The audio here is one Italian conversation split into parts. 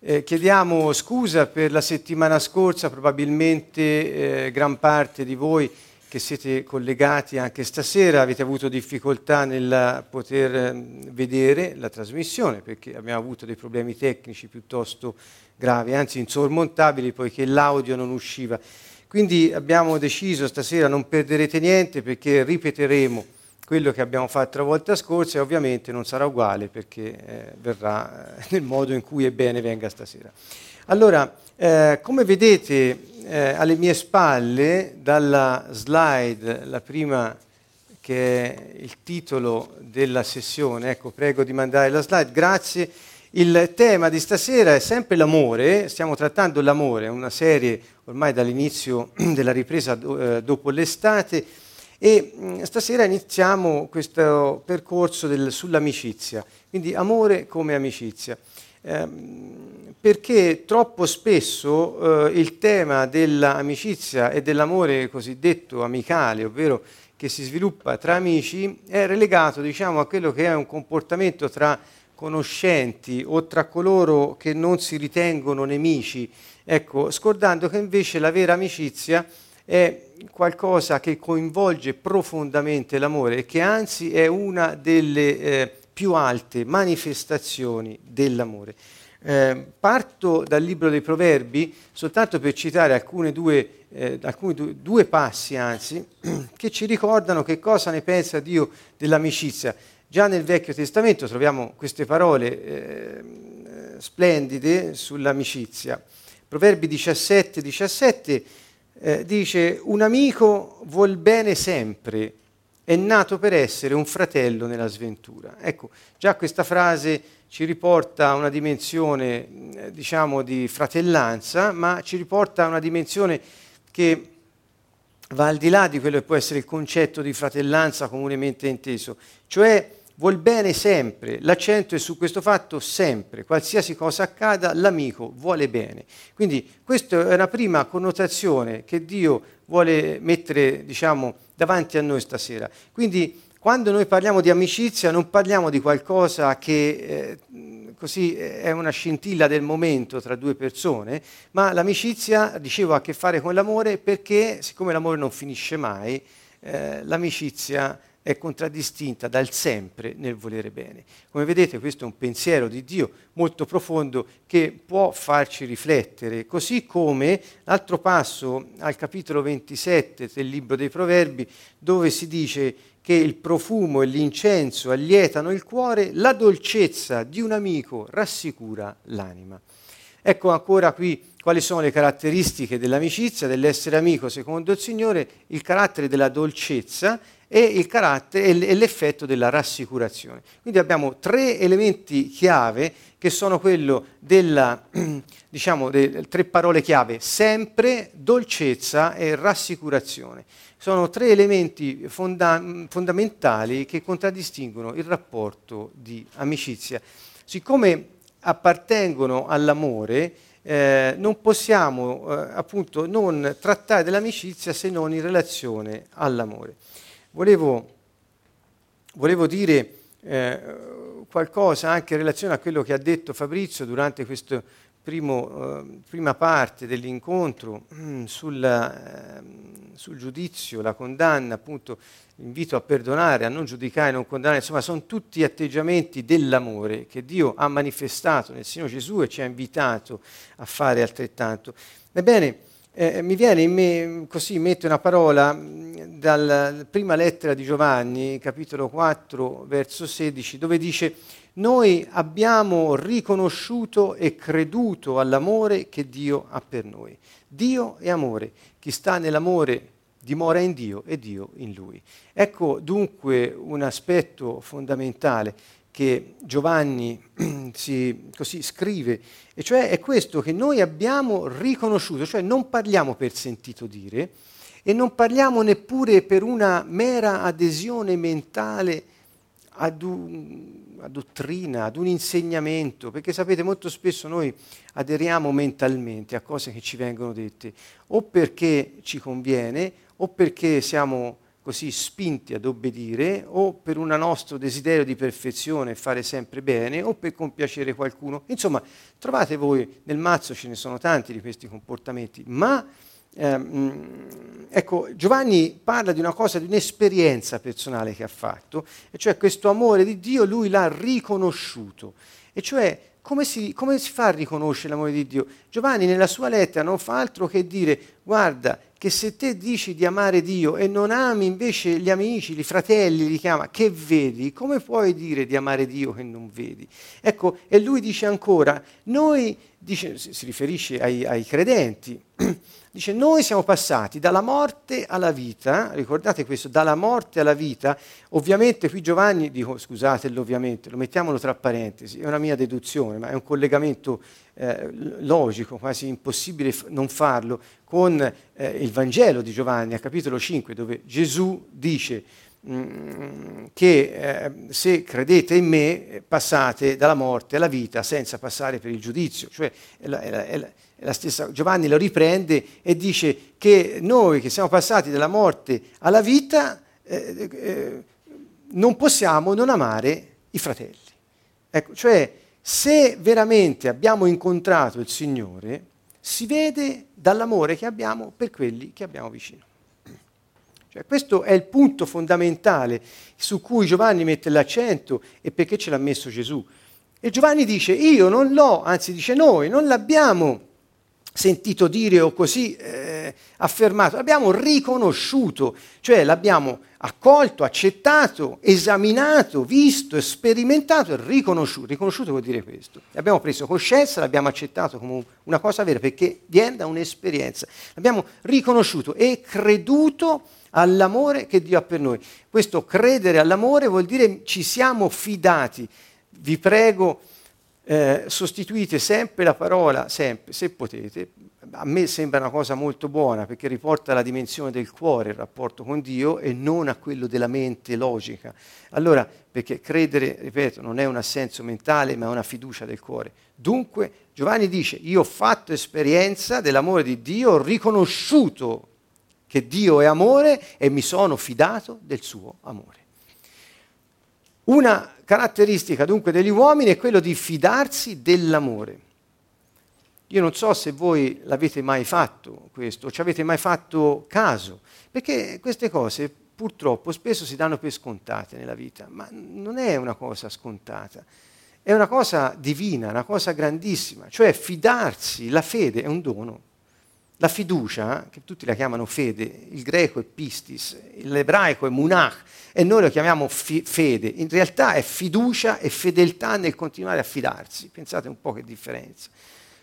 Eh, chiediamo scusa per la settimana scorsa, probabilmente eh, gran parte di voi che siete collegati anche stasera avete avuto difficoltà nel poter ehm, vedere la trasmissione perché abbiamo avuto dei problemi tecnici piuttosto gravi, anzi insormontabili poiché l'audio non usciva. Quindi abbiamo deciso stasera non perderete niente perché ripeteremo quello che abbiamo fatto la volta scorsa e ovviamente non sarà uguale perché eh, verrà eh, nel modo in cui è bene venga stasera. Allora, eh, come vedete eh, alle mie spalle, dalla slide, la prima che è il titolo della sessione, ecco, prego di mandare la slide, grazie. Il tema di stasera è sempre l'amore, stiamo trattando l'amore, una serie ormai dall'inizio della ripresa eh, dopo l'estate e mm, stasera iniziamo questo percorso del, sull'amicizia, quindi amore come amicizia. Eh, perché troppo spesso eh, il tema dell'amicizia e dell'amore cosiddetto amicale, ovvero che si sviluppa tra amici, è relegato diciamo, a quello che è un comportamento tra conoscenti o tra coloro che non si ritengono nemici, ecco, scordando che invece la vera amicizia è qualcosa che coinvolge profondamente l'amore e che anzi è una delle eh, più alte manifestazioni dell'amore. Eh, parto dal libro dei Proverbi soltanto per citare alcune due, eh, alcuni due, due passi, anzi, che ci ricordano che cosa ne pensa Dio dell'amicizia. Già nel Vecchio Testamento troviamo queste parole eh, splendide sull'amicizia. Proverbi 17, 17 eh, dice un amico vuol bene sempre, è nato per essere un fratello nella sventura. Ecco, già questa frase ci riporta a una dimensione, eh, diciamo, di fratellanza, ma ci riporta a una dimensione che va al di là di quello che può essere il concetto di fratellanza comunemente inteso, cioè vuol bene sempre, l'accento è su questo fatto sempre, qualsiasi cosa accada, l'amico vuole bene. Quindi questa è una prima connotazione che Dio vuole mettere, diciamo, davanti a noi stasera. Quindi quando noi parliamo di amicizia non parliamo di qualcosa che eh, così è una scintilla del momento tra due persone, ma l'amicizia, dicevo, ha a che fare con l'amore perché siccome l'amore non finisce mai, eh, l'amicizia è contraddistinta dal sempre nel volere bene. Come vedete questo è un pensiero di Dio molto profondo che può farci riflettere, così come l'altro passo al capitolo 27 del libro dei Proverbi dove si dice che il profumo e l'incenso allietano il cuore, la dolcezza di un amico rassicura l'anima. Ecco ancora qui quali sono le caratteristiche dell'amicizia, dell'essere amico secondo il Signore, il carattere della dolcezza e, e l'effetto della rassicurazione. Quindi abbiamo tre elementi chiave che sono quello della, diciamo, delle tre parole chiave, sempre, dolcezza e rassicurazione. Sono tre elementi fonda- fondamentali che contraddistinguono il rapporto di amicizia. Siccome appartengono all'amore, eh, non possiamo eh, appunto non trattare dell'amicizia se non in relazione all'amore. Volevo, volevo dire eh, qualcosa anche in relazione a quello che ha detto Fabrizio durante questa eh, prima parte dell'incontro mm, eh, sul giudizio, la condanna, appunto l'invito a perdonare, a non giudicare, a non condannare, insomma sono tutti atteggiamenti dell'amore che Dio ha manifestato nel Signore Gesù e ci ha invitato a fare altrettanto. Ebbene, eh, mi viene in me, così metto una parola dalla prima lettera di Giovanni, capitolo 4, verso 16, dove dice noi abbiamo riconosciuto e creduto all'amore che Dio ha per noi. Dio è amore, chi sta nell'amore dimora in Dio e Dio in lui. Ecco dunque un aspetto fondamentale che Giovanni si, così scrive, e cioè è questo che noi abbiamo riconosciuto, cioè non parliamo per sentito dire e non parliamo neppure per una mera adesione mentale ad una dottrina, ad un insegnamento, perché sapete molto spesso noi aderiamo mentalmente a cose che ci vengono dette, o perché ci conviene, o perché siamo così spinti ad obbedire o per un nostro desiderio di perfezione fare sempre bene o per compiacere qualcuno. Insomma, trovate voi nel mazzo ce ne sono tanti di questi comportamenti, ma ecco, Giovanni parla di una cosa, di un'esperienza personale che ha fatto, e cioè questo amore di Dio lui l'ha riconosciuto, e cioè come si, come si, fa a riconoscere l'amore di Dio? Giovanni nella sua lettera non fa altro che dire, guarda, che se te dici di amare Dio e non ami invece gli amici, i fratelli, li chiama, che vedi? Come puoi dire di amare Dio che non vedi? Ecco, e lui dice ancora, noi, dice, si riferisce ai, ai credenti, Dice, noi siamo passati dalla morte alla vita, ricordate questo, dalla morte alla vita, ovviamente qui Giovanni, dico scusatelo ovviamente, lo mettiamolo tra parentesi, è una mia deduzione, ma è un collegamento eh, logico, quasi impossibile f- non farlo, con eh, il Vangelo di Giovanni, a capitolo 5, dove Gesù dice mm, che eh, se credete in me passate dalla morte alla vita senza passare per il giudizio, cioè è la, è la, è la, stessa, Giovanni lo riprende e dice che noi che siamo passati dalla morte alla vita eh, eh, non possiamo non amare i fratelli. Ecco, cioè, se veramente abbiamo incontrato il Signore, si vede dall'amore che abbiamo per quelli che abbiamo vicino. Cioè, questo è il punto fondamentale su cui Giovanni mette l'accento e perché ce l'ha messo Gesù. E Giovanni dice, io non l'ho, anzi dice noi, non l'abbiamo sentito dire o così eh, affermato, l'abbiamo riconosciuto, cioè l'abbiamo accolto, accettato, esaminato, visto, sperimentato e riconosciuto. Riconosciuto vuol dire questo. Abbiamo preso coscienza, l'abbiamo accettato come una cosa vera perché viene da un'esperienza. L'abbiamo riconosciuto e creduto all'amore che Dio ha per noi. Questo credere all'amore vuol dire ci siamo fidati. Vi prego eh, sostituite sempre la parola, sempre, se potete, a me sembra una cosa molto buona perché riporta alla dimensione del cuore il rapporto con Dio e non a quello della mente logica. Allora, perché credere, ripeto, non è un assenso mentale ma è una fiducia del cuore. Dunque, Giovanni dice, io ho fatto esperienza dell'amore di Dio, ho riconosciuto che Dio è amore e mi sono fidato del suo amore. Una caratteristica dunque degli uomini è quello di fidarsi dell'amore. Io non so se voi l'avete mai fatto questo, ci avete mai fatto caso, perché queste cose purtroppo spesso si danno per scontate nella vita, ma non è una cosa scontata, è una cosa divina, una cosa grandissima, cioè fidarsi, la fede è un dono. La fiducia, che tutti la chiamano fede, il greco è pistis, l'ebraico è munach e noi lo chiamiamo fi- fede, in realtà è fiducia e fedeltà nel continuare a fidarsi. Pensate un po' che differenza.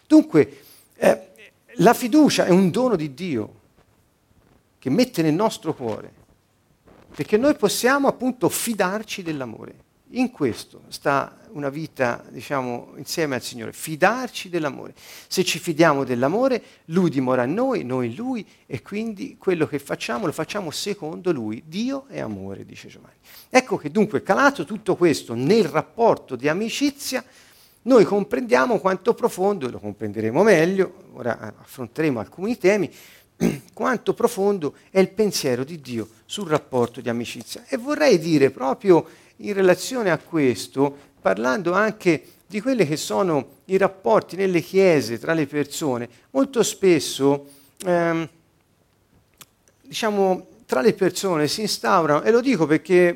Dunque, eh, la fiducia è un dono di Dio che mette nel nostro cuore, perché noi possiamo appunto fidarci dell'amore. In questo sta una vita, diciamo, insieme al Signore, fidarci dell'amore. Se ci fidiamo dell'amore, Lui dimora in noi, noi in Lui e quindi quello che facciamo lo facciamo secondo Lui. Dio è amore, dice Giovanni. Ecco che dunque, calato tutto questo nel rapporto di amicizia, noi comprendiamo quanto profondo, e lo comprenderemo meglio, ora affronteremo alcuni temi, quanto profondo è il pensiero di Dio sul rapporto di amicizia. E vorrei dire proprio in relazione a questo, parlando anche di quelli che sono i rapporti nelle chiese tra le persone, molto spesso, ehm, diciamo, tra le persone si instaurano, e lo dico perché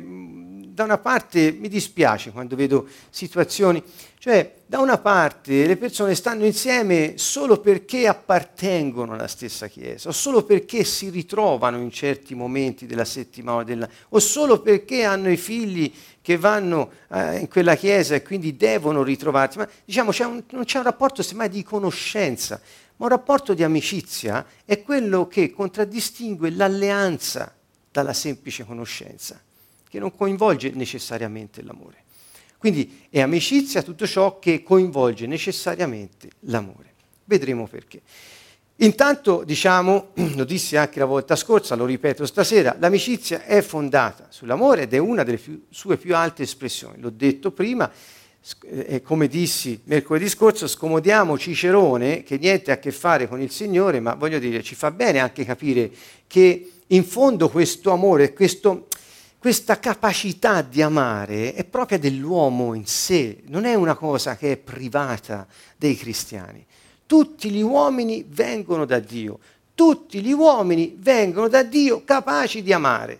da una parte mi dispiace quando vedo situazioni, cioè da una parte le persone stanno insieme solo perché appartengono alla stessa chiesa, o solo perché si ritrovano in certi momenti della settimana, della, o solo perché hanno i figli che vanno eh, in quella chiesa e quindi devono ritrovarsi. Ma diciamo c'è un, non c'è un rapporto semmai di conoscenza, ma un rapporto di amicizia è quello che contraddistingue l'alleanza dalla semplice conoscenza che non coinvolge necessariamente l'amore. Quindi è amicizia tutto ciò che coinvolge necessariamente l'amore. Vedremo perché. Intanto, diciamo, lo dissi anche la volta scorsa, lo ripeto stasera, l'amicizia è fondata sull'amore ed è una delle più, sue più alte espressioni. L'ho detto prima, e come dissi mercoledì scorso, scomodiamo Cicerone, che niente ha a che fare con il Signore, ma voglio dire, ci fa bene anche capire che In fondo questo amore, questo, questa capacità di amare è propria dell'uomo in sé, non è una cosa che è privata dei cristiani. Tutti gli uomini vengono da Dio, tutti gli uomini vengono da Dio capaci di amare.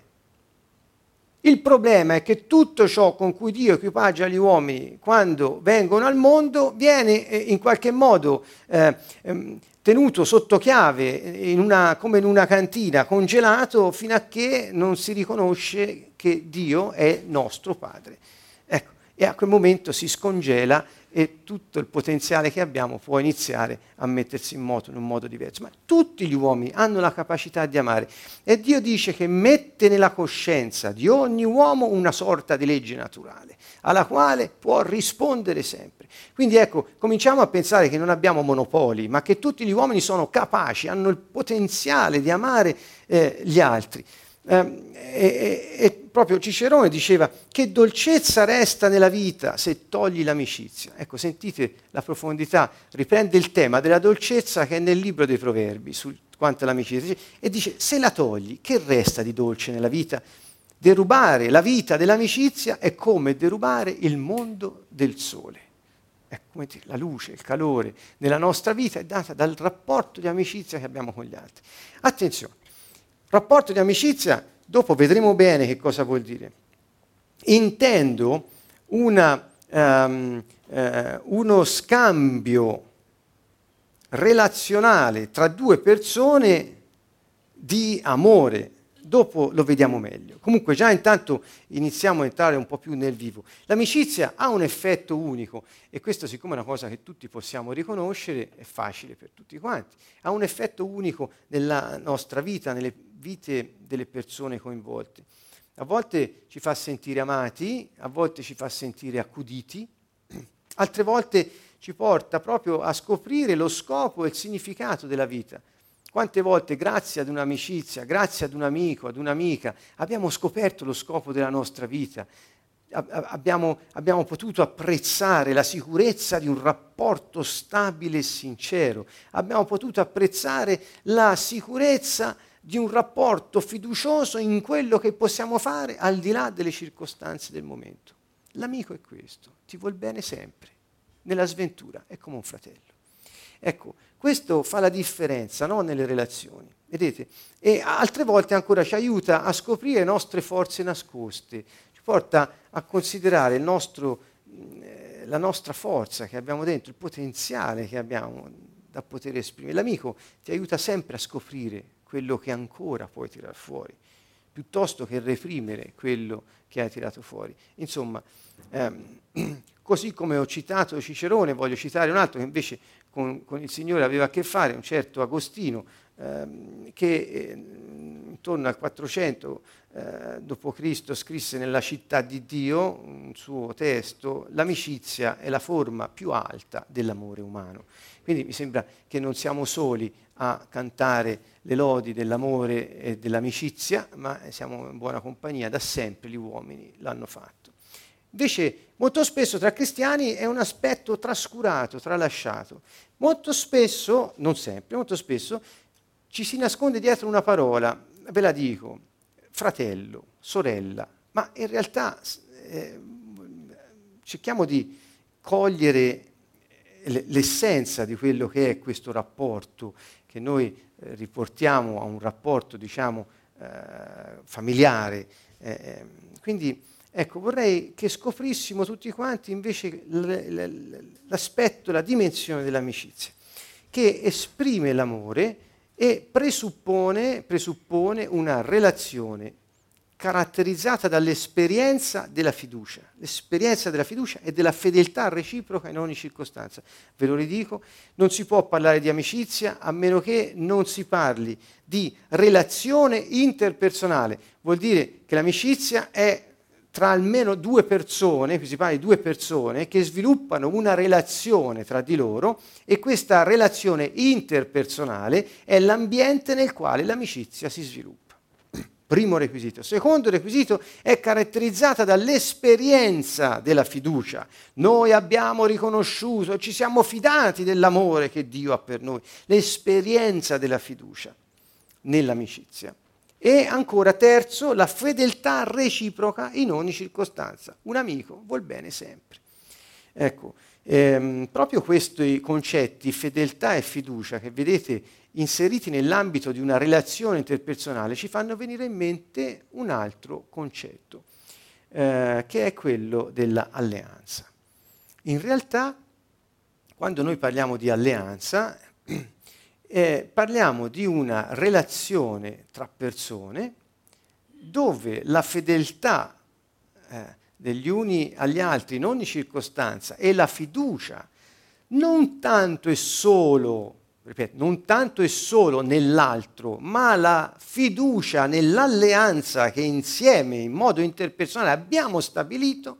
Il problema è che tutto ciò con cui Dio equipaggia gli uomini quando vengono al mondo viene eh, in qualche modo eh, ehm, tenuto sotto chiave in una, come in una cantina, congelato fino a che non si riconosce che Dio è nostro Padre. Ecco, e a quel momento si scongela e tutto il potenziale che abbiamo può iniziare a mettersi in moto in un modo diverso. Ma tutti gli uomini hanno la capacità di amare e Dio dice che mette nella coscienza di ogni uomo una sorta di legge naturale alla quale può rispondere sempre. Quindi ecco, cominciamo a pensare che non abbiamo monopoli, ma che tutti gli uomini sono capaci, hanno il potenziale di amare eh, gli altri. Eh, e, e, proprio Cicerone diceva che dolcezza resta nella vita se togli l'amicizia. Ecco, sentite la profondità, riprende il tema della dolcezza che è nel libro dei proverbi su quanto l'amicizia e dice se la togli, che resta di dolce nella vita? Derubare la vita dell'amicizia è come derubare il mondo del sole. Dire, la luce, il calore nella nostra vita è data dal rapporto di amicizia che abbiamo con gli altri. Attenzione, rapporto di amicizia Dopo vedremo bene che cosa vuol dire. Intendo una, um, uh, uno scambio relazionale tra due persone di amore. Dopo lo vediamo meglio. Comunque già intanto iniziamo a entrare un po' più nel vivo. L'amicizia ha un effetto unico e questo siccome è una cosa che tutti possiamo riconoscere è facile per tutti quanti. Ha un effetto unico nella nostra vita, nelle vite delle persone coinvolte. A volte ci fa sentire amati, a volte ci fa sentire accuditi, altre volte ci porta proprio a scoprire lo scopo e il significato della vita. Quante volte, grazie ad un'amicizia, grazie ad un amico, ad un'amica, abbiamo scoperto lo scopo della nostra vita, abbiamo, abbiamo, potuto apprezzare la sicurezza di un rapporto stabile e sincero, abbiamo potuto apprezzare la sicurezza di un rapporto fiducioso in quello che possiamo fare al di là delle circostanze del momento. L'amico è questo, ti vuol bene sempre, nella sventura è come un fratello. Ecco, questo fa la differenza no? nelle relazioni, vedete? E altre volte ancora ci aiuta a scoprire le nostre forze nascoste, ci porta a considerare nostro, eh, la nostra forza che abbiamo dentro, il potenziale che abbiamo da poter esprimere. L'amico ti aiuta sempre a scoprire quello che ancora puoi tirare fuori, piuttosto che reprimere quello che hai tirato fuori. Insomma, ehm, così come ho citato Cicerone, voglio citare un altro che invece con, con il Signore aveva a che fare, un certo Agostino, ehm, che eh, intorno al 400 eh, d.C. scrisse nella città di Dio un suo testo, l'amicizia è la forma più alta dell'amore umano. Quindi mi sembra che non siamo soli a cantare le lodi dell'amore e dell'amicizia, ma siamo in buona compagnia, da sempre gli uomini l'hanno fatto. Invece molto spesso tra cristiani è un aspetto trascurato, tralasciato. Molto spesso, non sempre, molto spesso ci si nasconde dietro una parola, ve la dico, fratello, sorella, ma in realtà eh, cerchiamo di cogliere l'essenza di quello che è questo rapporto che noi eh, riportiamo a un rapporto, diciamo, eh, familiare. Eh, ehm, quindi, ecco, vorrei che scoprissimo tutti quanti invece l'aspetto, la dimensione dell'amicizia, che esprime l'amore e presuppone, presuppone una relazione caratterizzata dall'esperienza della fiducia, l'esperienza della fiducia e della fedeltà reciproca in ogni circostanza. Ve lo ridico, non si può parlare di amicizia a meno che non si parli di relazione interpersonale. Vuol dire che l'amicizia è tra almeno due persone, qui si parla di due persone, che sviluppano una relazione tra di loro e questa relazione interpersonale è l'ambiente nel quale l'amicizia si sviluppa. Primo requisito. Secondo requisito è caratterizzata dall'esperienza della fiducia. Noi abbiamo riconosciuto, ci siamo fidati dell'amore che Dio ha per noi, l'esperienza della fiducia nell'amicizia. E ancora terzo, la fedeltà reciproca in ogni circostanza. Un amico vuol bene sempre. Ecco, ehm, proprio questi concetti, fedeltà e fiducia, che vedete inseriti nell'ambito di una relazione interpersonale, ci fanno venire in mente un altro concetto, eh, che è quello dell'alleanza. In realtà, quando noi parliamo di alleanza, eh, parliamo di una relazione tra persone dove la fedeltà eh, degli uni agli altri in ogni circostanza e la fiducia non tanto e solo, ripeto, non tanto e solo nell'altro, ma la fiducia nell'alleanza che insieme, in modo interpersonale, abbiamo stabilito,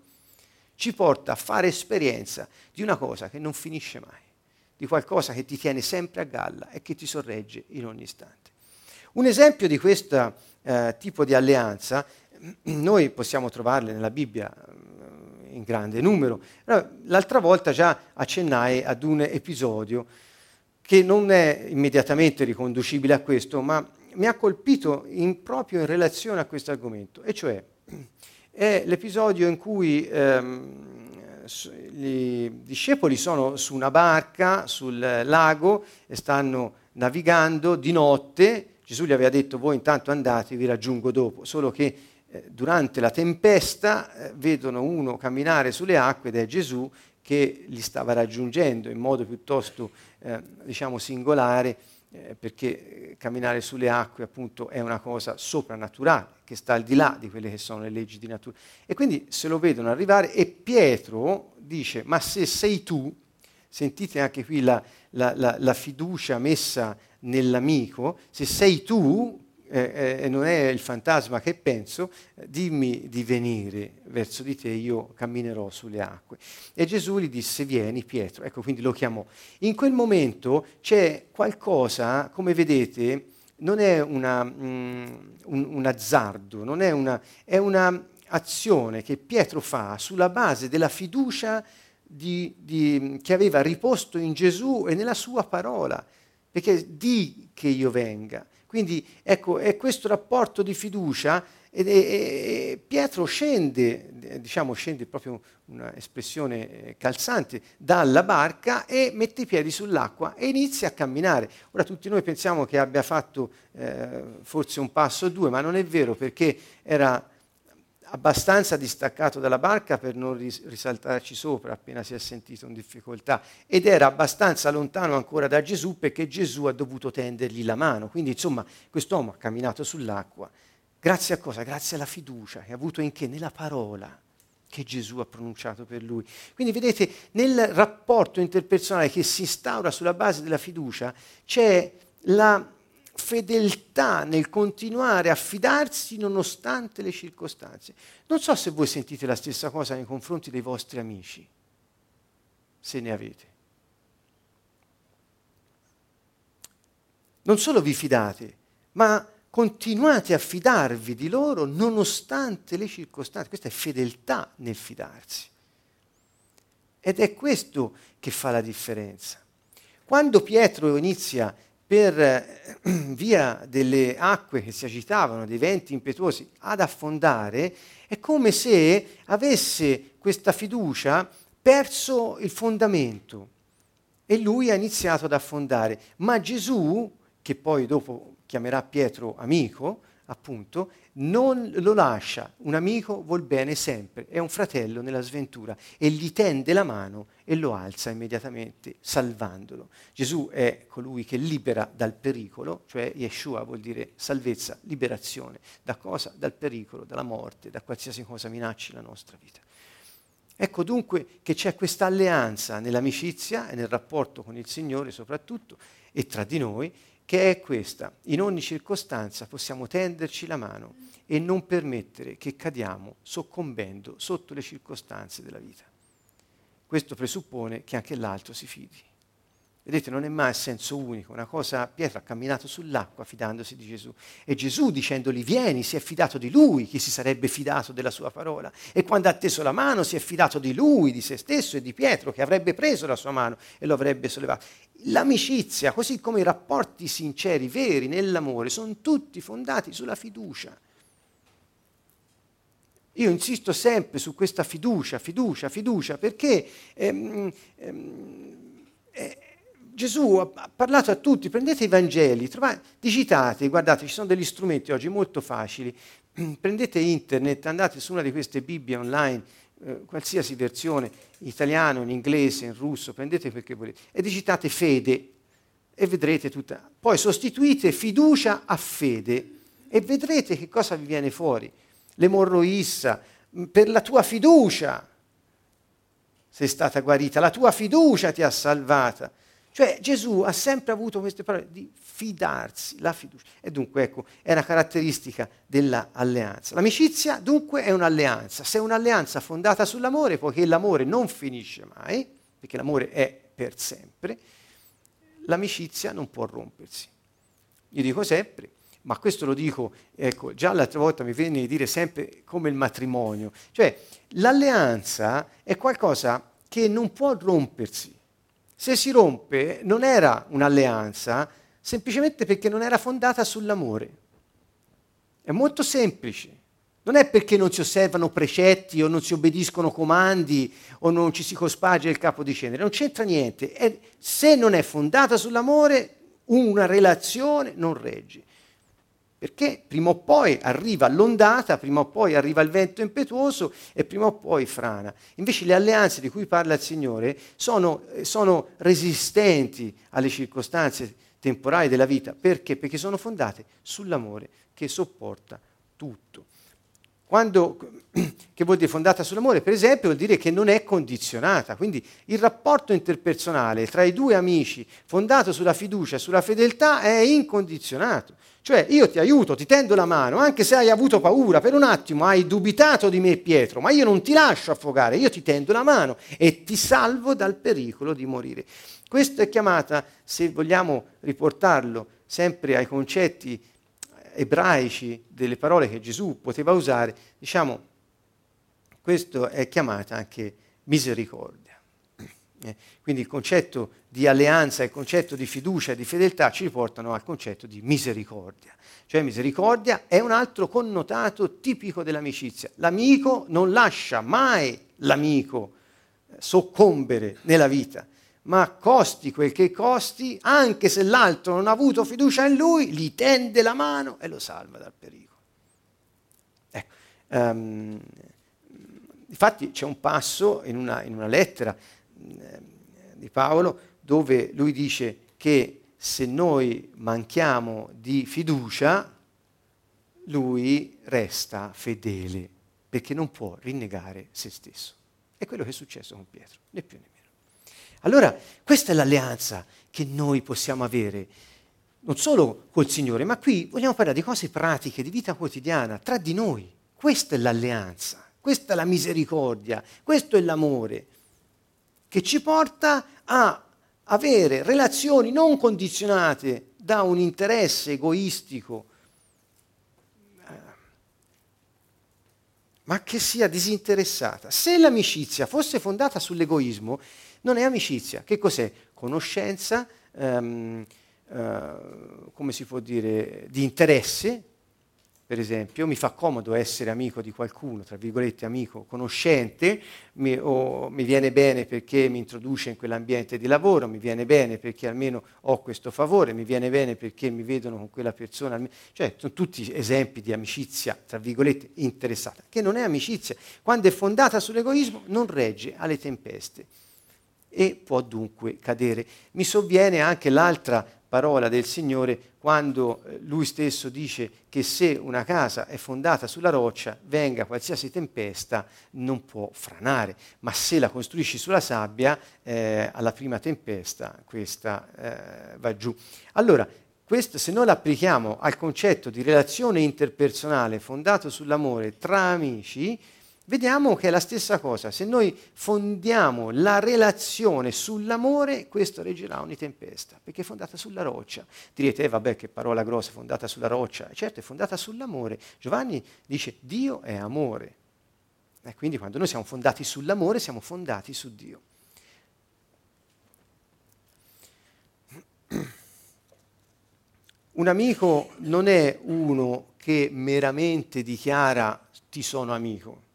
ci porta a fare esperienza di una cosa che non finisce mai di qualcosa che ti tiene sempre a galla e che ti sorregge in ogni istante. Un esempio di questo eh, tipo di alleanza, noi possiamo trovarle nella Bibbia eh, in grande numero. L'altra volta già accennai ad un episodio che non è immediatamente riconducibile a questo, ma mi ha colpito in, proprio in relazione a questo argomento, e cioè è l'episodio in cui ehm, i discepoli sono su una barca sul lago e stanno navigando di notte. Gesù gli aveva detto voi intanto andate, vi raggiungo dopo, solo che eh, durante la tempesta eh, vedono uno camminare sulle acque ed è Gesù che li stava raggiungendo in modo piuttosto eh, diciamo singolare eh, perché camminare sulle acque appunto è una cosa soprannaturale che sta al di là di quelle che sono le leggi di natura. E quindi se lo vedono arrivare e Pietro dice, ma se sei tu, sentite anche qui la, la, la, la fiducia messa nell'amico, se sei tu, eh, eh, non è il fantasma che penso, dimmi di venire verso di te, io camminerò sulle acque. E Gesù gli disse, vieni Pietro, ecco quindi lo chiamò. In quel momento c'è qualcosa, come vedete, non è una, mm, un, un, azzardo, non è una, è un'azione che Pietro fa sulla base della fiducia di, di, che aveva riposto in Gesù e nella sua parola, perché di che io venga. Quindi ecco, è questo rapporto di fiducia e, e, Pietro scende, diciamo scende proprio un'espressione eh, calzante, dalla barca e mette i piedi sull'acqua e inizia a camminare. Ora tutti noi pensiamo che abbia fatto eh, forse un passo o due, ma non è vero perché era abbastanza distaccato dalla barca per non ris- risaltarci sopra appena si è sentito in difficoltà ed era abbastanza lontano ancora da Gesù perché Gesù ha dovuto tendergli la mano. Quindi insomma quest'uomo ha camminato sull'acqua Grazie a cosa? Grazie alla fiducia che ha avuto in che? Nella parola che Gesù ha pronunciato per lui. Quindi vedete, nel rapporto interpersonale che si instaura sulla base della fiducia c'è la fedeltà nel continuare a fidarsi nonostante le circostanze. Non so se voi sentite la stessa cosa nei confronti dei vostri amici, se ne avete. Non solo vi fidate, ma continuate a fidarvi di loro nonostante le circostanze. Questa è fedeltà nel fidarsi. Ed è questo che fa la differenza. Quando Pietro inizia per eh, via delle acque che si agitavano, dei venti impetuosi, ad affondare, è come se avesse questa fiducia perso il fondamento e lui ha iniziato ad affondare. Ma Gesù, che poi dopo chiamerà Pietro amico, appunto, non lo lascia. Un amico vuol bene sempre, è un fratello nella sventura e gli tende la mano e lo alza immediatamente, salvandolo. Gesù è colui che libera dal pericolo, cioè Yeshua vuol dire salvezza, liberazione. Da cosa? Dal pericolo, dalla morte, da qualsiasi cosa minacci la nostra vita. Ecco dunque che c'è questa alleanza nell'amicizia e nel rapporto con il Signore soprattutto e tra di noi che è questa. In ogni circostanza possiamo tenderci la mano e non permettere che cadiamo soccombendo sotto le circostanze della vita. Questo presuppone che anche l'altro si fidi. Vedete, non è mai senso unico, una cosa, Pietro ha camminato sull'acqua fidandosi di Gesù e Gesù dicendogli vieni si è fidato di lui, chi si sarebbe fidato della sua parola e quando ha teso la mano si è fidato di lui, di se stesso e di Pietro che avrebbe preso la sua mano e lo avrebbe sollevato. L'amicizia, così come i rapporti sinceri, veri nell'amore, sono tutti fondati sulla fiducia. Io insisto sempre su questa fiducia, fiducia, fiducia, perché ehm, ehm, eh, Gesù ha parlato a tutti, prendete i Vangeli, trovate, digitate, guardate, ci sono degli strumenti oggi molto facili, prendete internet, andate su una di queste Bibbie online, eh, qualsiasi versione, in italiano, in inglese, in russo, prendete quel che volete, e digitate fede e vedrete tutta. Poi sostituite fiducia a fede e vedrete che cosa vi viene fuori. L'emorroissa, per la tua fiducia sei stata guarita, la tua fiducia ti ha salvata. Cioè Gesù ha sempre avuto queste parole di fidarsi, la fiducia. E dunque ecco, è una caratteristica dell'alleanza. L'amicizia dunque è un'alleanza. Se è un'alleanza fondata sull'amore, poiché l'amore non finisce mai, perché l'amore è per sempre, l'amicizia non può rompersi. Io dico sempre, ma questo lo dico, ecco, già l'altra volta mi venne di dire sempre come il matrimonio, cioè l'alleanza è qualcosa che non può rompersi se si rompe non era un'alleanza, semplicemente perché non era fondata sull'amore. È molto semplice. Non è perché non si osservano precetti o non si obbediscono comandi o non ci si cosparge il capo di cenere, non c'entra niente. È, se non è fondata sull'amore, una relazione non regge perché prima o poi arriva l'ondata, prima o poi arriva il vento impetuoso e prima o poi frana. Invece le alleanze di cui parla il Signore sono, eh, sono resistenti alle circostanze temporali della vita. Perché? Perché sono fondate sull'amore che sopporta tutto. Quando, che vuol dire fondata sull'amore? Per esempio vuol dire che non è condizionata, quindi il rapporto interpersonale tra i due amici fondato sulla fiducia sulla fedeltà è incondizionato. Cioè io ti aiuto, ti tendo la mano, anche se hai avuto paura, per un attimo hai dubitato di me Pietro, ma io non ti lascio affogare, io ti tendo la mano e ti salvo dal pericolo di morire. Questa è chiamata, se vogliamo riportarlo sempre ai concetti ebraici delle parole che Gesù poteva usare, diciamo, questo è chiamata anche misericordia. Eh, quindi il concetto di alleanza il concetto di fiducia e di fedeltà ci riportano al concetto di misericordia. Cioè misericordia è un altro connotato tipico dell'amicizia. L'amico non lascia mai l'amico eh, soccombere nella vita, ma costi quel che costi, anche se l'altro non ha avuto fiducia in lui, gli tende la mano e lo salva dal pericolo. Ecco, um, infatti c'è un passo in una, in una lettera di Paolo dove lui dice che se noi manchiamo di fiducia, lui resta fedele perché non può rinnegare se stesso. È quello che è successo con Pietro, né più né meno. Allora, questa è l'alleanza che noi possiamo avere, non solo col Signore, ma qui vogliamo parlare di cose pratiche, di vita quotidiana, tra di noi. Questa è l'alleanza, questa è la misericordia, questo è l'amore che ci porta a avere relazioni non condizionate da un interesse egoistico, ma che sia disinteressata. Se l'amicizia fosse fondata sull'egoismo, non è amicizia. Che cos'è? Conoscenza, ehm, eh, come si può dire, di interesse, per esempio, mi fa comodo essere amico di qualcuno, tra virgolette amico conoscente, mi, o mi viene bene perché mi introduce in quell'ambiente di lavoro, mi viene bene perché almeno ho questo favore, mi viene bene perché mi vedono con quella persona, cioè sono tutti esempi di amicizia, tra virgolette, interessata, che non è amicizia, quando è fondata sull'egoismo non regge alle tempeste e può dunque cadere. Mi sovviene anche l'altra parola del Signore quando eh, lui stesso dice che se una casa è fondata sulla roccia, venga qualsiasi tempesta, non può franare, ma se la costruisci sulla sabbia, eh, alla prima tempesta questa eh, va giù. Allora, questo, se noi l'applichiamo al concetto di relazione interpersonale fondato sull'amore tra amici, vediamo che è la stessa cosa. Se noi fondiamo la relazione sull'amore, questo reggerà ogni tempesta, perché è fondata sulla roccia. Direte, eh, vabbè, che parola grossa, fondata sulla roccia. Certo, è fondata sull'amore. Giovanni dice, Dio è amore. E quindi quando noi siamo fondati sull'amore, siamo fondati su Dio. Un amico non è uno che meramente dichiara ti sono amico.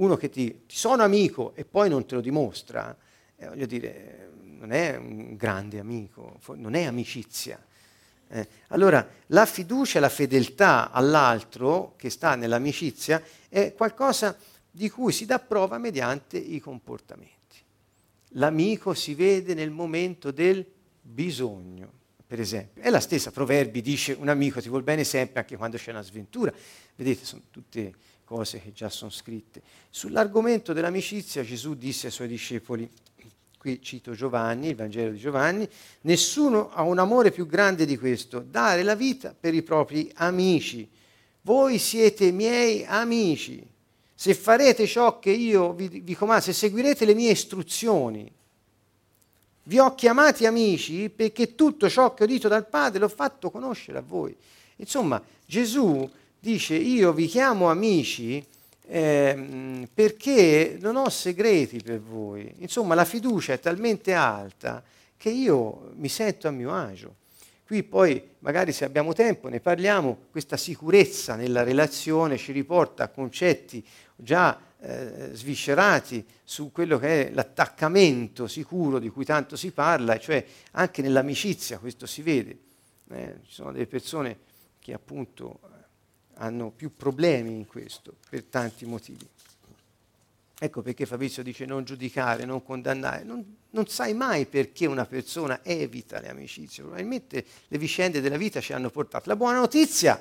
Uno che ti, ti sono amico e poi non te lo dimostra, eh, voglio dire, non è un grande amico, non è amicizia. Eh, allora, la fiducia e la fedeltà all'altro che sta nell'amicizia è qualcosa di cui si dà prova mediante i comportamenti. L'amico si vede nel momento del bisogno, per esempio. È la stessa, Proverbi dice un amico ti vuol bene sempre anche quando c'è una sventura. Vedete, sono tutte cose che già sono scritte. Sull'argomento dell'amicizia Gesù disse ai suoi discepoli, qui cito Giovanni, il Vangelo di Giovanni, nessuno ha un amore più grande di questo, dare la vita per i propri amici. Voi siete miei amici. Se farete ciò che io vi, vi comando, se seguirete le mie istruzioni, vi ho chiamati amici perché tutto ciò che ho udito dal Padre l'ho fatto conoscere a voi. Insomma, Gesù dice io vi chiamo amici eh, perché non ho segreti per voi. Insomma, la fiducia è talmente alta che io mi sento a mio agio. Qui poi, magari se abbiamo tempo, ne parliamo, questa sicurezza nella relazione ci riporta a concetti già eh, sviscerati su quello che è l'attaccamento sicuro di cui tanto si parla, cioè anche nell'amicizia questo si vede. Eh, ci sono delle persone che appunto hanno più problemi in questo per tanti motivi. Ecco perché Fabrizio dice non giudicare, non condannare. Non, non, sai mai perché una persona evita le amicizie. Probabilmente le vicende della vita ci hanno portato. La buona notizia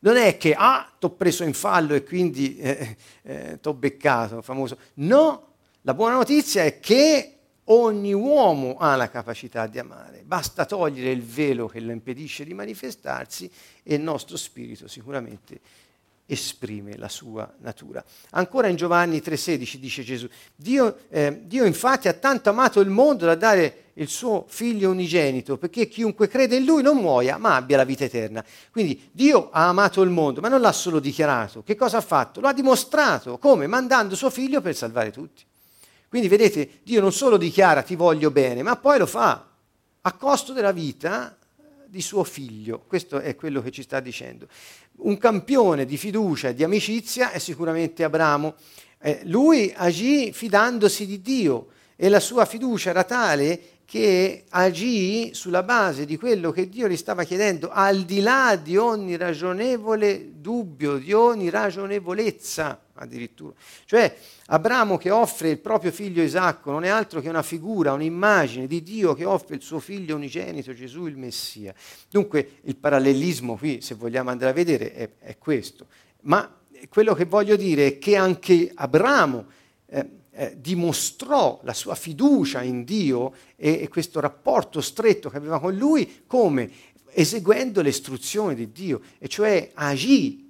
non è che, ah, ti ho preso in fallo e quindi eh, eh, ti ho beccato, famoso. No, la buona notizia è che ogni uomo ha la capacità di amare. Basta togliere il velo che lo impedisce di manifestarsi e il nostro spirito sicuramente esprime la sua natura. Ancora in Giovanni 3,16 dice Gesù, Dio, eh, Dio, infatti ha tanto amato il mondo da dare il suo figlio unigenito, perché chiunque crede in lui non muoia, ma abbia la vita eterna. Quindi Dio ha amato il mondo, ma non l'ha solo dichiarato. Che cosa ha fatto? Lo ha dimostrato. Come? Mandando suo figlio per salvare tutti. Quindi vedete, Dio non solo dichiara ti voglio bene, ma poi lo fa a costo della vita di suo figlio. Questo è quello che ci sta dicendo. Un campione di fiducia e di amicizia è sicuramente Abramo. Eh, lui agì fidandosi di Dio e la sua fiducia era tale che agì sulla base di quello che Dio gli stava chiedendo, al di là di ogni ragionevole dubbio, di ogni ragionevolezza addirittura. Cioè Abramo che offre il proprio figlio Isacco non è altro che una figura, un'immagine di Dio che offre il suo figlio unigenito, Gesù il Messia. Dunque il parallelismo qui, se vogliamo andare a vedere, è, è questo. Ma quello che voglio dire è che anche Abramo... Eh, eh, dimostrò la sua fiducia in Dio e, e questo rapporto stretto che aveva con lui come eseguendo le istruzioni di Dio, e cioè agì,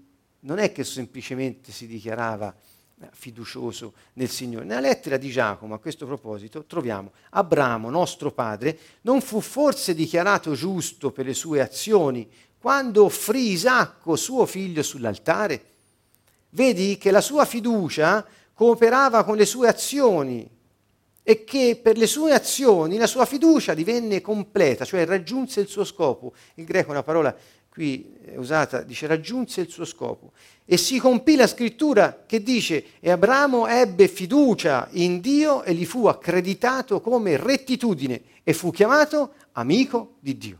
non è che semplicemente si dichiarava eh, fiducioso nel Signore. Nella lettera di Giacomo a questo proposito troviamo Abramo, nostro padre, non fu forse dichiarato giusto per le sue azioni quando offrì Isacco, suo figlio, sull'altare? Vedi che la sua fiducia cooperava con le sue azioni e che per le sue azioni la sua fiducia divenne completa, cioè raggiunse il suo scopo. Il greco è una parola qui usata, dice raggiunse il suo scopo. E si compì la scrittura che dice e Abramo ebbe fiducia in Dio e gli fu accreditato come rettitudine e fu chiamato amico di Dio.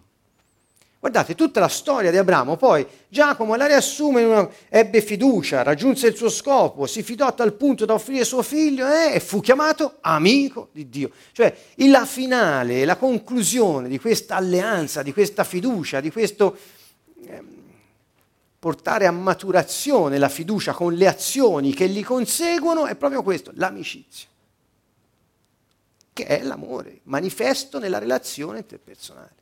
Guardate, tutta la storia di Abramo, poi Giacomo la riassume, in una, ebbe fiducia, raggiunse il suo scopo, si fidò a tal punto da offrire suo figlio eh, e fu chiamato amico di Dio. Cioè la finale, la conclusione di questa alleanza, di questa fiducia, di questo portare a maturazione la fiducia con le azioni che gli conseguono è proprio questo, l'amicizia, che è l'amore, manifesto nella relazione interpersonale.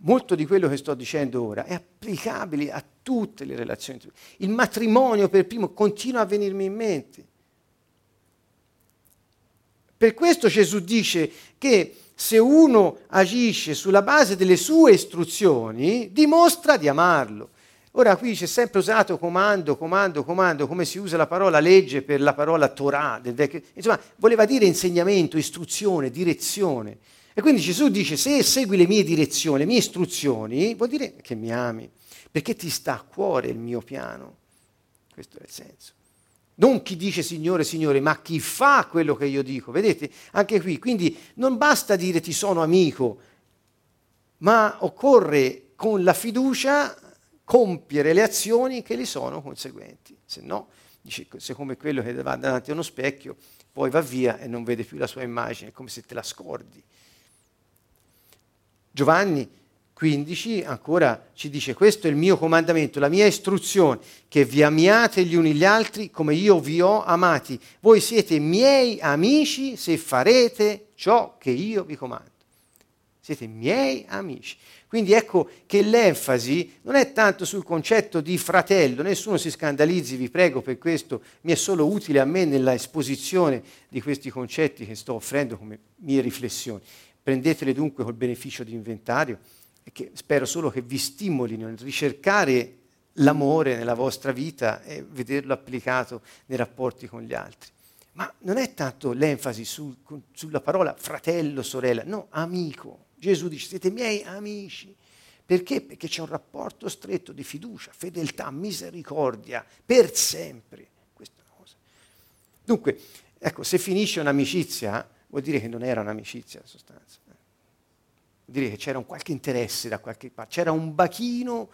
molto di quello che sto dicendo ora è applicabile a tutte le relazioni. Il matrimonio per primo continua a venirmi in mente. Per questo Gesù dice che se uno agisce sulla base delle sue istruzioni, dimostra di amarlo. Ora qui c'è sempre usato comando, comando, comando, come si usa la parola legge per la parola Torah. Insomma, voleva dire insegnamento, istruzione, direzione. E quindi Gesù dice, se segui le mie direzioni, le mie istruzioni, vuol dire che mi ami, perché ti sta a cuore il mio piano. Questo è il senso. Non chi dice Signore, Signore, ma chi fa quello che io dico. Vedete, anche qui, quindi non basta dire ti sono amico, ma occorre con la fiducia compiere le azioni che gli sono conseguenti. Se no, dice, se come quello che va davanti a uno specchio, poi va via e non vede più la sua immagine, è come se te la scordi. Giovanni 15 ancora ci dice questo è il mio comandamento, la mia istruzione, che vi amiate gli uni gli altri come io vi ho amati. Voi siete miei amici se farete ciò che io vi comando. Siete miei amici. Quindi ecco che l'enfasi non è tanto sul concetto di fratello, nessuno si scandalizzi, vi prego per questo, mi è solo utile a me nella esposizione di questi concetti che sto offrendo come mie riflessioni. Prendetele dunque col beneficio di inventario e che spero solo che vi stimolino a ricercare l'amore nella vostra vita e vederlo applicato nei rapporti con gli altri. Ma non è tanto l'enfasi sul, sulla parola fratello, sorella, no, amico Gesù dice siete miei amici. Perché? Perché c'è un rapporto stretto di fiducia, fedeltà, misericordia, per sempre. Dunque, ecco, se finisce un'amicizia, vuol dire che non era un'amicizia in sostanza. Dire che c'era un qualche interesse da qualche parte, c'era un bachino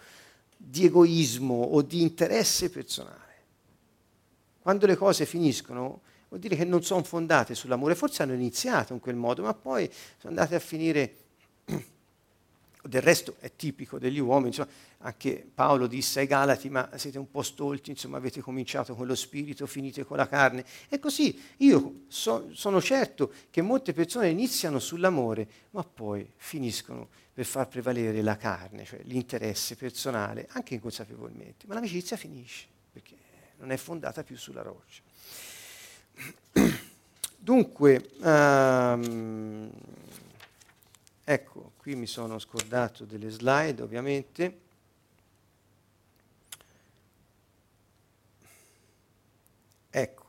di egoismo o di interesse personale. Quando le cose finiscono, vuol dire che non sono fondate sull'amore, forse hanno iniziato in quel modo, ma poi sono andate a finire del resto è tipico degli uomini, insomma, anche Paolo disse ai Galati, ma siete un po' stolti, insomma, avete cominciato con lo spirito, finite con la carne. E così io so, sono certo che molte persone iniziano sull'amore, ma poi finiscono per far prevalere la carne, cioè l'interesse personale, anche inconsapevolmente. Ma l'amicizia finisce, perché non è fondata più sulla roccia. Dunque, um, Ecco, qui mi sono scordato delle slide ovviamente. Ecco,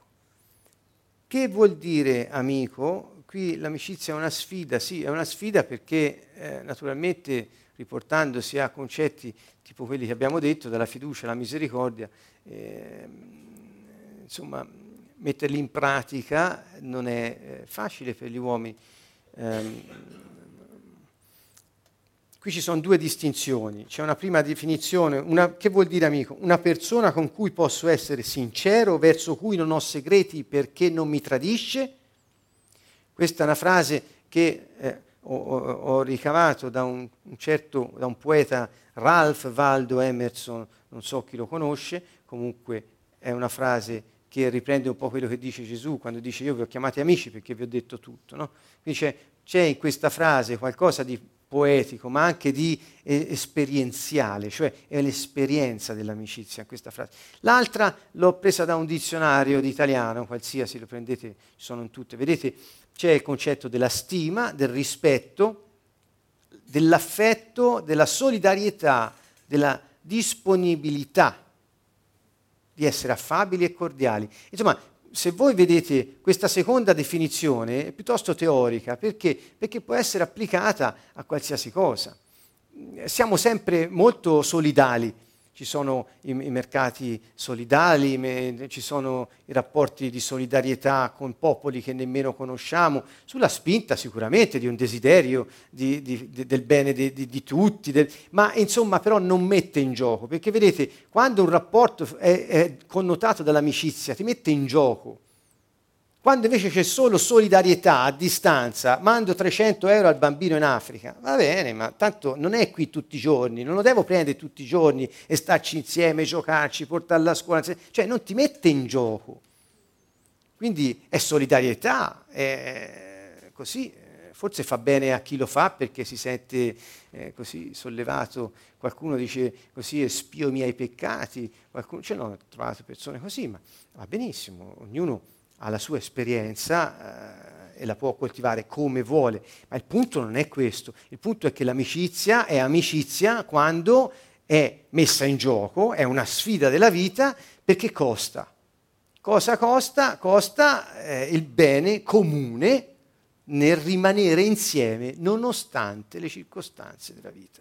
che vuol dire amico? Qui l'amicizia è una sfida, sì, è una sfida perché eh, naturalmente riportandosi a concetti tipo quelli che abbiamo detto, dalla fiducia alla misericordia, eh, insomma, metterli in pratica non è eh, facile per gli uomini. Eh, Qui ci sono due distinzioni. C'è una prima definizione, una, che vuol dire amico? Una persona con cui posso essere sincero, verso cui non ho segreti perché non mi tradisce. Questa è una frase che eh, ho, ho, ricavato da un, un, certo, da un poeta Ralph Waldo Emerson, non so chi lo conosce, comunque è una frase che riprende un po' quello che dice Gesù quando dice io vi ho chiamati amici perché vi ho detto tutto. No? Quindi c'è, c'è in questa frase qualcosa di poetico, ma anche di eh, esperienziale, cioè è l'esperienza dell'amicizia questa frase. L'altra l'ho presa da un dizionario di italiano, qualsiasi lo prendete, sono in tutte. Vedete, c'è il concetto della stima, del rispetto, dell'affetto, della solidarietà, della disponibilità di essere affabili e cordiali. Insomma, se voi vedete questa seconda definizione è piuttosto teorica, perché? Perché può essere applicata a qualsiasi cosa. Siamo sempre molto solidali, ci sono i, i mercati solidali, me, ci sono i rapporti di solidarietà con popoli che nemmeno conosciamo, sulla spinta sicuramente di un desiderio di, di, di, del bene di, tutti, del, ma insomma però non mette in gioco, perché vedete, quando un rapporto è, è connotato dall'amicizia, ti mette in gioco. Quando invece c'è solo solidarietà a distanza, mando 300 euro al bambino in Africa, va bene, ma tanto non è qui tutti i giorni, non lo devo prendere tutti i giorni e starci insieme, giocarci, portarlo a scuola, cioè non ti mette in gioco. Quindi è solidarietà, è così, forse fa bene a chi lo fa perché si sente eh, così sollevato, qualcuno dice così espio i miei peccati, qualcuno, cioè no, ho trovato persone così, ma va benissimo, ognuno ha la sua esperienza eh, e la può coltivare come vuole, ma il punto non è questo, il punto è che l'amicizia è amicizia quando è messa in gioco, è una sfida della vita perché costa. Cosa costa? Costa eh, il bene comune nel rimanere insieme nonostante le circostanze della vita.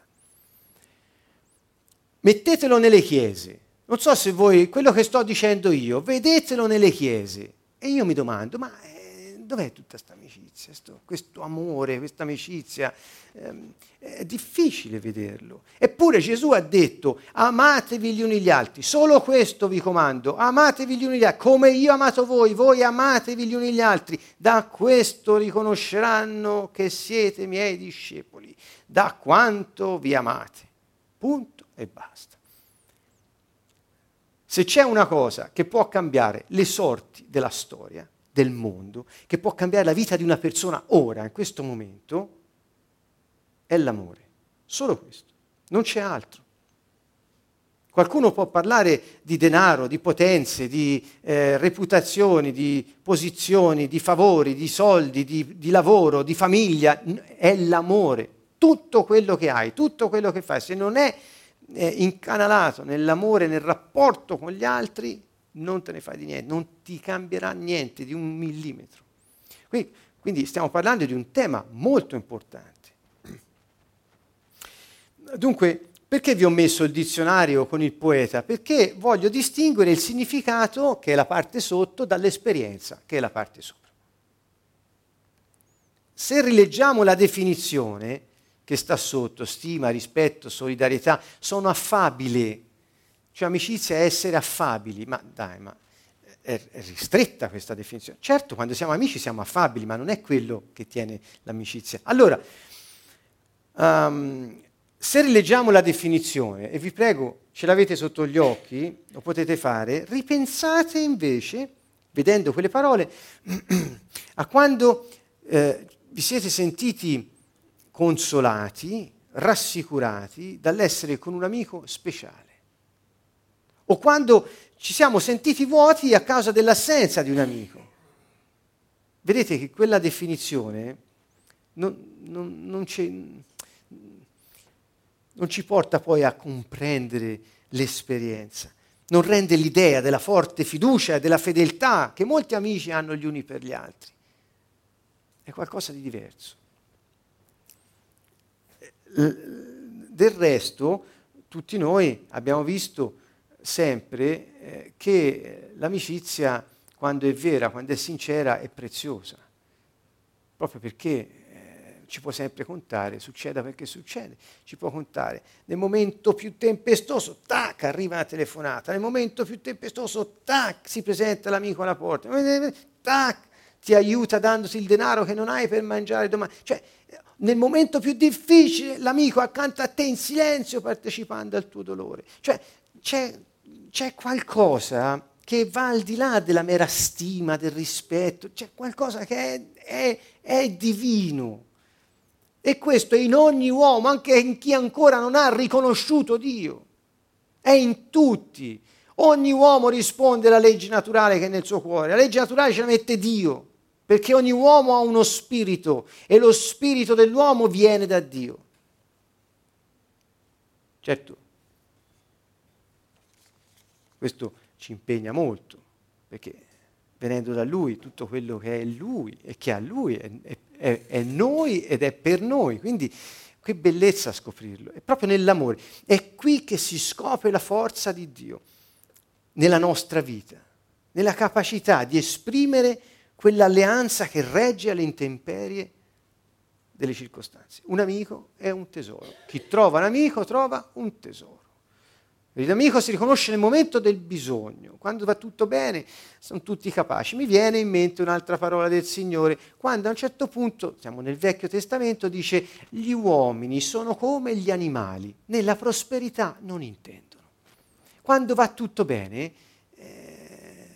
Mettetelo nelle chiese. Non so se voi, quello che sto dicendo io, vedetelo nelle chiese. E io mi domando, ma eh, dov'è tutta questa amicizia, sto, questo amore, questa amicizia? Eh, è difficile vederlo. Eppure Gesù ha detto, amatevi gli uni gli altri, solo questo vi comando, amatevi gli uni gli altri, come io amato voi, voi amatevi gli uni gli altri. Da questo riconosceranno che siete miei discepoli, da quanto vi amate. Punto e basta. Se c'è una cosa che può cambiare le sorti della storia, del mondo, che può cambiare la vita di una persona ora, in questo momento, è l'amore. Solo questo. Non c'è altro. Qualcuno può parlare di denaro, di potenze, di eh, reputazioni, di posizioni, di favori, di soldi, di, di lavoro, di famiglia. È l'amore. Tutto quello che hai, tutto quello che fai, se non è eh, incanalato nell'amore, nel rapporto con gli altri, non te ne fai di niente, non ti cambierà niente di un millimetro. Quindi, quindi stiamo parlando di un tema molto importante. Dunque, perché vi ho messo il dizionario con il poeta? Perché voglio distinguere il significato, che è la parte sotto, dall'esperienza, che è la parte sopra. Se rileggiamo la definizione, che sta sotto, stima, rispetto, solidarietà, sono affabili. Cioè amicizia è essere affabili, ma dai, ma è, è ristretta questa definizione. Certo, quando siamo amici siamo affabili, ma non è quello che tiene l'amicizia. Allora, um, se rileggiamo la definizione, e vi prego, ce l'avete sotto gli occhi, lo potete fare, ripensate invece, vedendo quelle parole, a quando eh, vi siete sentiti consolati, rassicurati dall'essere con un amico speciale. O quando ci siamo sentiti vuoti a causa dell'assenza di un amico. Vedete che quella definizione non, non, non, non ci porta poi a comprendere l'esperienza, non rende l'idea della forte fiducia e della fedeltà che molti amici hanno gli uni per gli altri. È qualcosa di diverso. Del resto, tutti noi abbiamo visto sempre eh, che l'amicizia, quando è vera, quando è sincera, è preziosa, proprio perché eh, ci può sempre contare, succeda perché succede, ci può contare. Nel momento più tempestoso, tac, arriva una telefonata, nel momento più tempestoso, tac, si presenta l'amico alla porta, tac, ti aiuta dandosi il denaro che non hai per mangiare domani. Cioè, nel momento più difficile l'amico accanto a te in silenzio partecipando al tuo dolore. Cioè c'è, c'è qualcosa che va al di là della mera stima, del rispetto, c'è qualcosa che è, è, è divino. E questo è in ogni uomo, anche in chi ancora non ha riconosciuto Dio. È in tutti. Ogni uomo risponde alla legge naturale che è nel suo cuore. La legge naturale ce la mette Dio perché ogni uomo ha uno spirito e lo spirito dell'uomo viene da Dio. Certo, questo ci impegna molto, perché venendo da Lui tutto quello che è Lui e che ha Lui è, è, è noi ed è per noi, quindi che bellezza scoprirlo, è proprio nell'amore, è qui che si scopre la forza di Dio nella nostra vita, nella capacità di esprimere quell'alleanza che regge alle intemperie delle circostanze. Un amico è un tesoro. Chi trova un amico trova un tesoro. L'amico si riconosce nel momento del bisogno, quando va tutto bene, sono tutti capaci. Mi viene in mente un'altra parola del Signore, quando a un certo punto, siamo nel Vecchio Testamento, dice gli uomini sono come gli animali, nella prosperità non intendono. Quando va tutto bene, eh,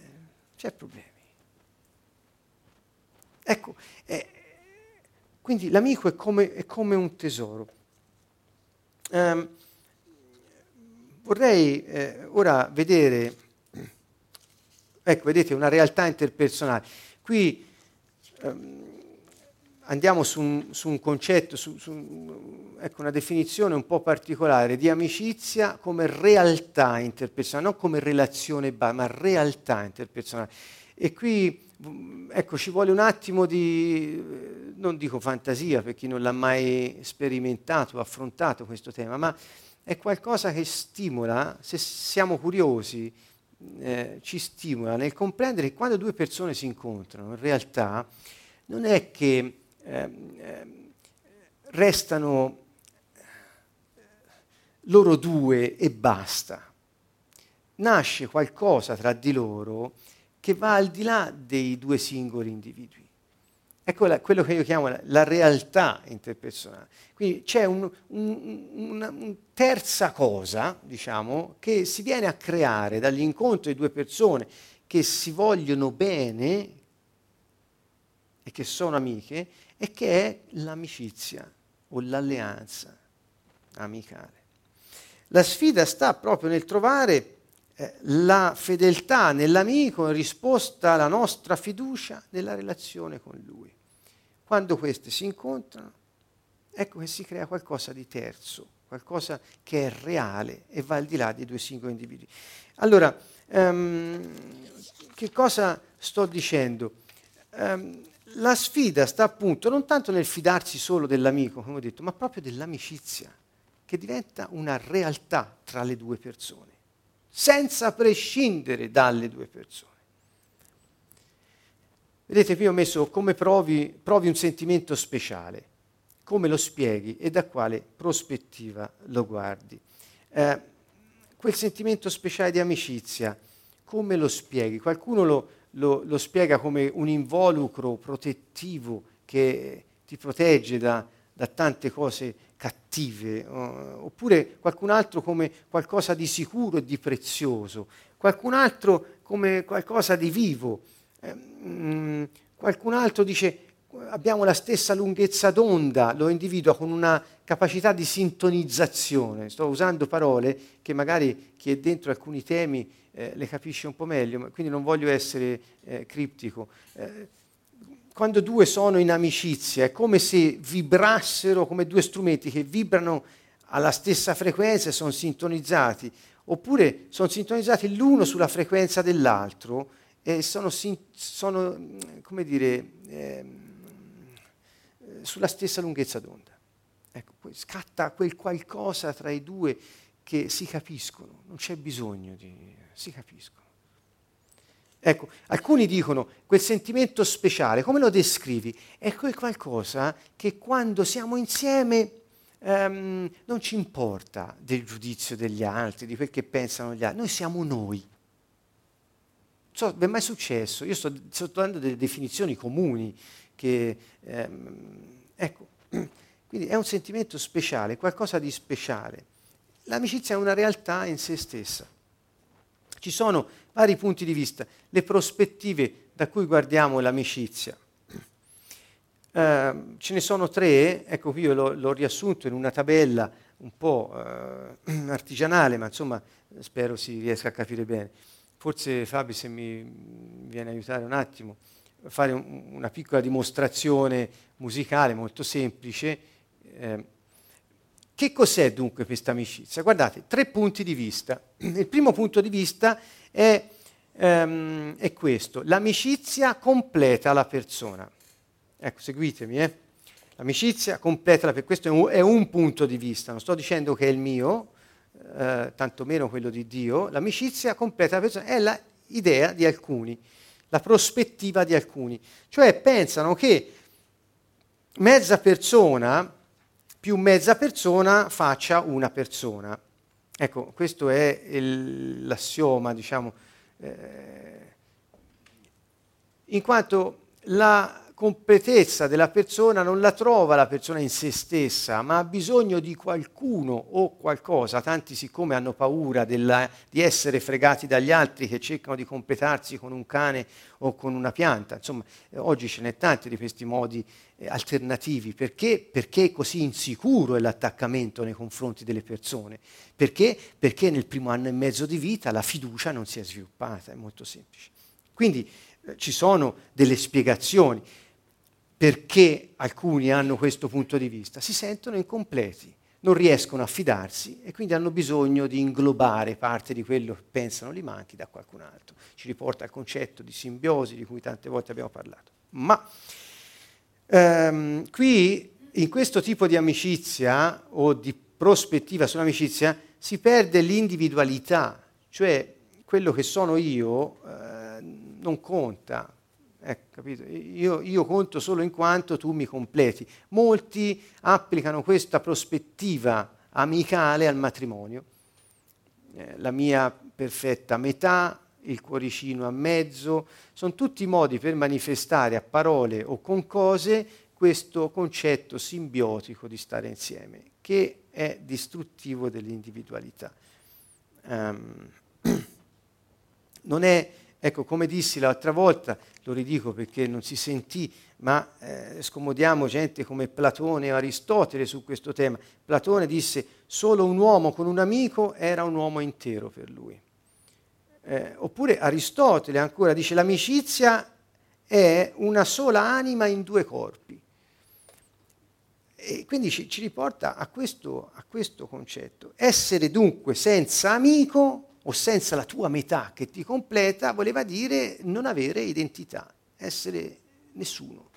c'è problema. Ecco, eh, quindi l'amico è come, è come un tesoro. Um, vorrei eh, ora vedere, ecco, vedete, una realtà interpersonale. Qui um, andiamo su un, su un concetto, su, su ecco, una definizione un po' particolare di amicizia come realtà interpersonale, non come relazione, ma realtà interpersonale. E qui ecco, ci vuole un attimo di, non dico fantasia per chi non l'ha mai sperimentato, affrontato questo tema, ma è qualcosa che stimola, se siamo curiosi, eh, ci stimola nel comprendere che quando due persone si incontrano, in realtà non è che eh, restano loro due e basta. Nasce qualcosa tra di loro che va al di là dei due singoli individui. Ecco la, quello che io chiamo la, la, realtà interpersonale. Quindi c'è un, un, una un terza cosa, diciamo, che si viene a creare dall'incontro di due persone che si vogliono bene e che sono amiche, e che è l'amicizia o l'alleanza amicale. La sfida sta proprio nel trovare la fedeltà nell'amico in risposta alla nostra fiducia nella relazione con lui. Quando queste si incontrano, ecco che si crea qualcosa di terzo, qualcosa che è reale e va al di là dei due singoli individui. Allora, um, che cosa sto dicendo? Um, la sfida sta appunto non tanto nel fidarsi solo dell'amico, come ho detto, ma proprio dell'amicizia, che diventa una realtà tra le due persone senza prescindere dalle due persone. Vedete, qui ho messo come provi, provi un sentimento speciale, come lo spieghi e da quale prospettiva lo guardi. Eh, quel sentimento speciale di amicizia, come lo spieghi? Qualcuno lo, lo, lo spiega come un involucro protettivo che ti protegge da, da tante cose cattive, uh, oppure qualcun altro come qualcosa di sicuro e di prezioso, qualcun altro come qualcosa di vivo, eh, mm, qualcun altro dice abbiamo la stessa lunghezza d'onda, lo individua con una capacità di sintonizzazione. Sto usando parole che magari chi è dentro alcuni temi eh, le capisce un po' meglio, quindi non voglio essere eh, criptico. Eh, quando due sono in amicizia, è come se vibrassero come due strumenti che vibrano alla stessa frequenza e sono sintonizzati, oppure sono sintonizzati l'uno sulla frequenza dell'altro e sono, sono come dire, eh, sulla stessa lunghezza d'onda. Ecco, scatta quel qualcosa tra i due che si capiscono, non c'è bisogno di... si capiscono. Ecco, alcuni dicono quel sentimento speciale, come lo descrivi? È quel qualcosa che quando siamo insieme um, non ci importa del giudizio degli altri, di quel che pensano gli altri, noi siamo noi. So, è mai successo? Io sto, sto dando delle definizioni comuni che, um, ecco, quindi è un sentimento speciale, qualcosa di speciale. L'amicizia è una realtà in se stessa. Ci sono vari punti di vista, le prospettive da cui guardiamo l'amicizia. Uh, ce ne sono tre, ecco qui io l'ho, l'ho riassunto in una tabella un po' uh, artigianale, ma insomma spero si riesca a capire bene. Forse Fabio se mi viene a aiutare un attimo, fare un, una piccola dimostrazione musicale molto semplice. Eh, che cos'è dunque questa amicizia? Guardate, tre punti di vista. Il primo punto di vista è, um, è questo, l'amicizia completa la persona. Ecco, seguitemi, eh. L'amicizia completa la persona, questo è un, è un, punto di vista, non sto dicendo che è il mio, eh, tantomeno quello di Dio, l'amicizia completa la persona, è l'idea di alcuni, la prospettiva di alcuni. Cioè pensano che mezza persona più mezza persona faccia una persona. Ecco, questo è il, l'assioma, diciamo, eh, in quanto la completezza della persona non la trova la persona in se stessa, ma ha bisogno di qualcuno o qualcosa. Tanti siccome hanno paura della, di essere fregati dagli altri che cercano di completarsi con un cane o con una pianta. Insomma, oggi ce n'è tanti di questi modi alternativi. Perché? Perché così insicuro è l'attaccamento nei confronti delle persone. Perché? Perché nel primo anno e mezzo di vita la fiducia non si è sviluppata, è molto semplice. Quindi eh, ci sono delle spiegazioni perché alcuni hanno questo punto di vista. Si sentono incompleti, non riescono a fidarsi e quindi hanno bisogno di inglobare parte di quello che pensano gli manchi da qualcun altro. Ci riporta al concetto di simbiosi di cui tante volte abbiamo parlato. Ma ehm, qui in questo tipo di amicizia o di prospettiva sull'amicizia si perde l'individualità, cioè quello che sono io eh, non conta, Ecco, io, io, conto solo in quanto tu mi completi. Molti applicano questa prospettiva amicale al matrimonio. Eh, la mia perfetta metà, il cuoricino a mezzo, sono tutti modi per manifestare a parole o con cose questo concetto simbiotico di stare insieme, che è distruttivo dell'individualità. Um, non è Ecco, come dissi l'altra volta, lo ridico perché non si sentì, ma eh, scomodiamo gente come Platone e Aristotele su questo tema. Platone disse solo un uomo con un amico era un uomo intero per lui. Eh, oppure Aristotele ancora dice l'amicizia è una sola anima in due corpi. E quindi ci, ci riporta a questo, a questo concetto. Essere dunque senza amico o senza la tua metà che ti completa, voleva dire non avere identità, essere nessuno.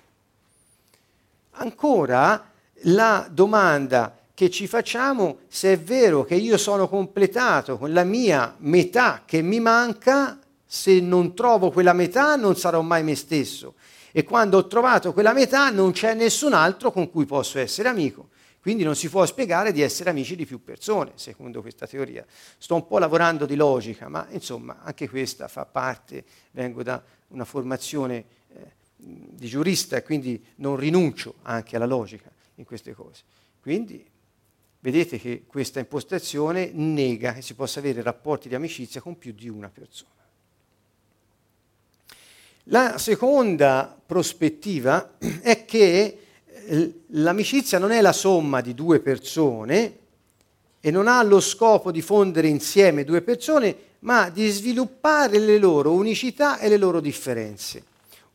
Ancora la domanda che ci facciamo se è vero che io sono completato con la mia metà che mi manca, se non trovo quella metà non sarò mai me stesso. E quando ho trovato quella metà non c'è nessun altro con cui posso essere amico. Quindi non si può spiegare di essere amici di più persone, secondo questa teoria. Sto un po' lavorando di logica, ma insomma anche questa fa parte, vengo da una formazione eh, di giurista e quindi non rinuncio anche alla logica in queste cose. Quindi vedete che questa impostazione nega che si possa avere rapporti di amicizia con più di una persona. La seconda prospettiva è che l'amicizia non è la somma di due persone e non ha lo scopo di fondere insieme due persone, ma di sviluppare le loro unicità e le loro differenze.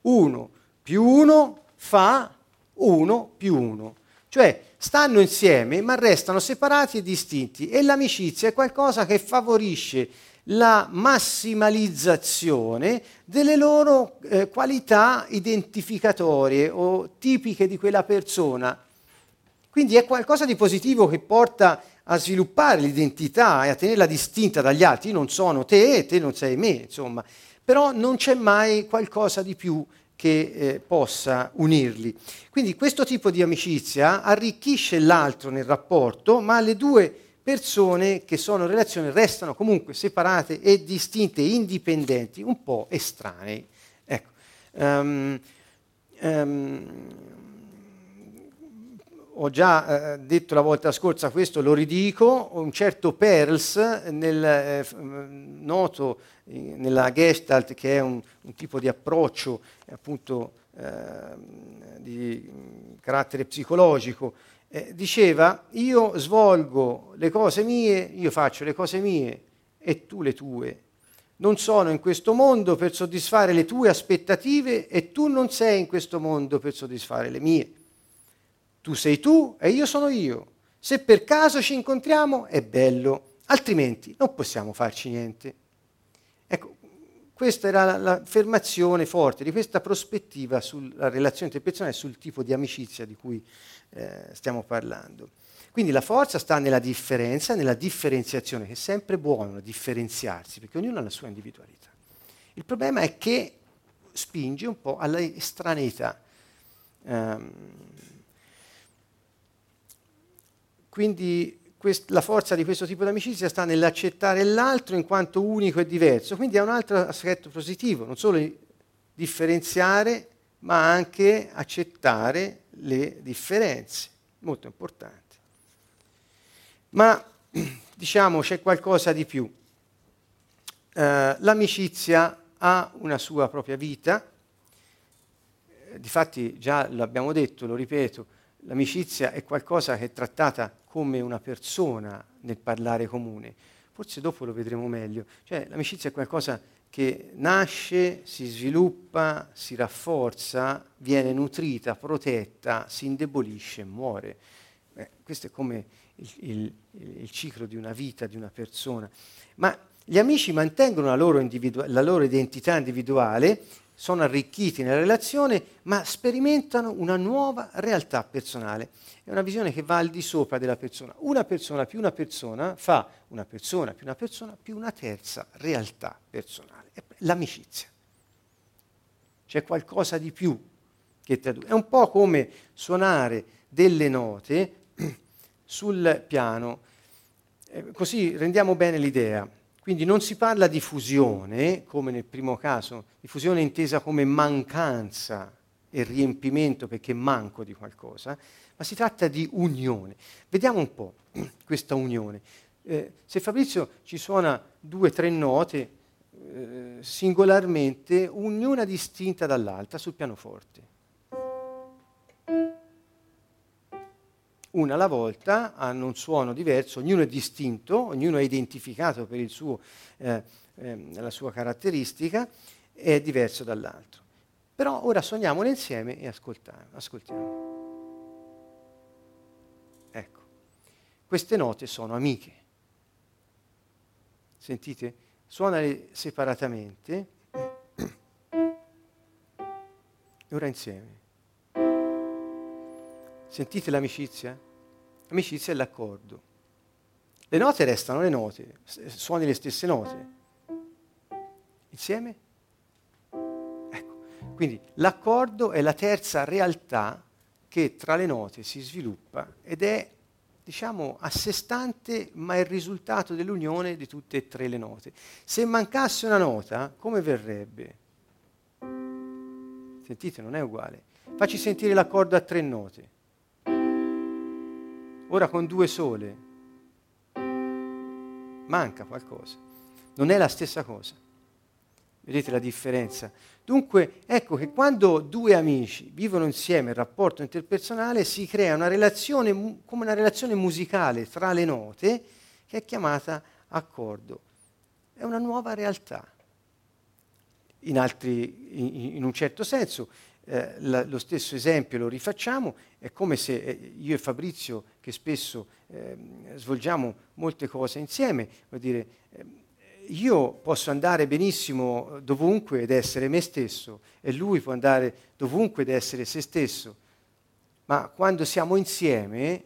Uno più uno fa uno più uno. Cioè stanno insieme ma restano separati e distinti e l'amicizia è qualcosa che favorisce la massimalizzazione delle loro eh, qualità identificatorie o tipiche di quella persona. Quindi è qualcosa di positivo che porta a sviluppare l'identità e a tenerla distinta dagli altri. Io non sono te te non sei me, insomma. Però non c'è mai qualcosa di più che eh, possa unirli. Quindi questo tipo di amicizia arricchisce l'altro nel rapporto, ma le due persone che sono in relazione restano comunque separate e distinte, indipendenti, un po' estranei. Ecco. Um, um, ho già eh, detto la volta scorsa questo, lo ridico, un certo Perls, nel, eh, noto eh, nella Gestalt, che è un, un tipo di approccio appunto eh, di carattere psicologico, eh, diceva io svolgo le cose mie, io faccio le cose mie e tu le tue. Non sono in questo mondo per soddisfare le tue aspettative e tu non sei in questo mondo per soddisfare le mie. Tu sei tu e io sono io. Se per caso ci incontriamo è bello, altrimenti non possiamo farci niente. Ecco, questa era l'affermazione forte di questa prospettiva sulla relazione interpersonale e sul tipo di amicizia di cui eh, stiamo parlando. Quindi la forza sta nella differenza, nella differenziazione, che è sempre buono differenziarsi, perché ognuno ha la sua individualità. Il problema è che spinge un po' alla estraneità. Um, quindi quest- la forza di questo tipo di amicizia sta nell'accettare l'altro in quanto unico e diverso, quindi è un altro aspetto positivo, non solo differenziare ma anche accettare le differenze, molto importante. Ma diciamo c'è qualcosa di più. Eh, l'amicizia ha una sua propria vita, eh, difatti già l'abbiamo detto, lo ripeto, l'amicizia è qualcosa che è trattata come una persona nel parlare comune. Forse dopo lo vedremo meglio. Cioè, l'amicizia è qualcosa che nasce, si sviluppa, si rafforza, viene nutrita, protetta, si indebolisce e muore. Beh, questo è come il, il, il, ciclo di una vita, di una persona. Ma gli amici mantengono la loro, individu- la loro identità individuale, sono arricchiti nella relazione, ma sperimentano una nuova realtà personale. È una visione che va al di sopra della persona. Una persona più una persona fa una persona più una persona più una terza realtà personale l'amicizia. C'è qualcosa di più che tra due. È un po' come suonare delle note sul piano, eh, così rendiamo bene l'idea. Quindi non si parla di fusione, come nel primo caso, di fusione intesa come mancanza e riempimento perché manco di qualcosa, ma si tratta di unione. Vediamo un po' questa unione. Eh, se Fabrizio ci suona due o tre note, eh, singolarmente, ognuna distinta dall'altra sul pianoforte. Una alla volta hanno un suono diverso, ognuno è distinto, ognuno è identificato per suo, eh, eh, la sua caratteristica e è diverso dall'altro. Però ora suoniamole insieme e ascoltiamo. Ecco, queste note sono amiche. Sentite? suonali separatamente e ora insieme. Sentite l'amicizia? L'amicizia è l'accordo. Le note restano le note, suoni le stesse note. Insieme? Ecco, quindi l'accordo è la terza realtà che tra le note si sviluppa ed è diciamo, a sé stante, ma è il risultato dell'unione di tutte e tre le note. Se mancasse una nota, come verrebbe? Sentite, non è uguale. Facci sentire l'accordo a tre note. Ora con due sole. Manca qualcosa. Non è la stessa cosa. Vedete la differenza? Dunque, ecco che quando due amici vivono insieme il rapporto interpersonale si crea una relazione come una relazione musicale tra le note che è chiamata accordo. È una nuova realtà. In, altri, in, in un certo senso, eh, la, lo stesso esempio lo rifacciamo, è come se eh, io e Fabrizio, che spesso eh, svolgiamo molte cose insieme, vuol dire, ehm, io posso andare benissimo dovunque ed essere me stesso e lui può andare dovunque ed essere se stesso, ma quando siamo insieme,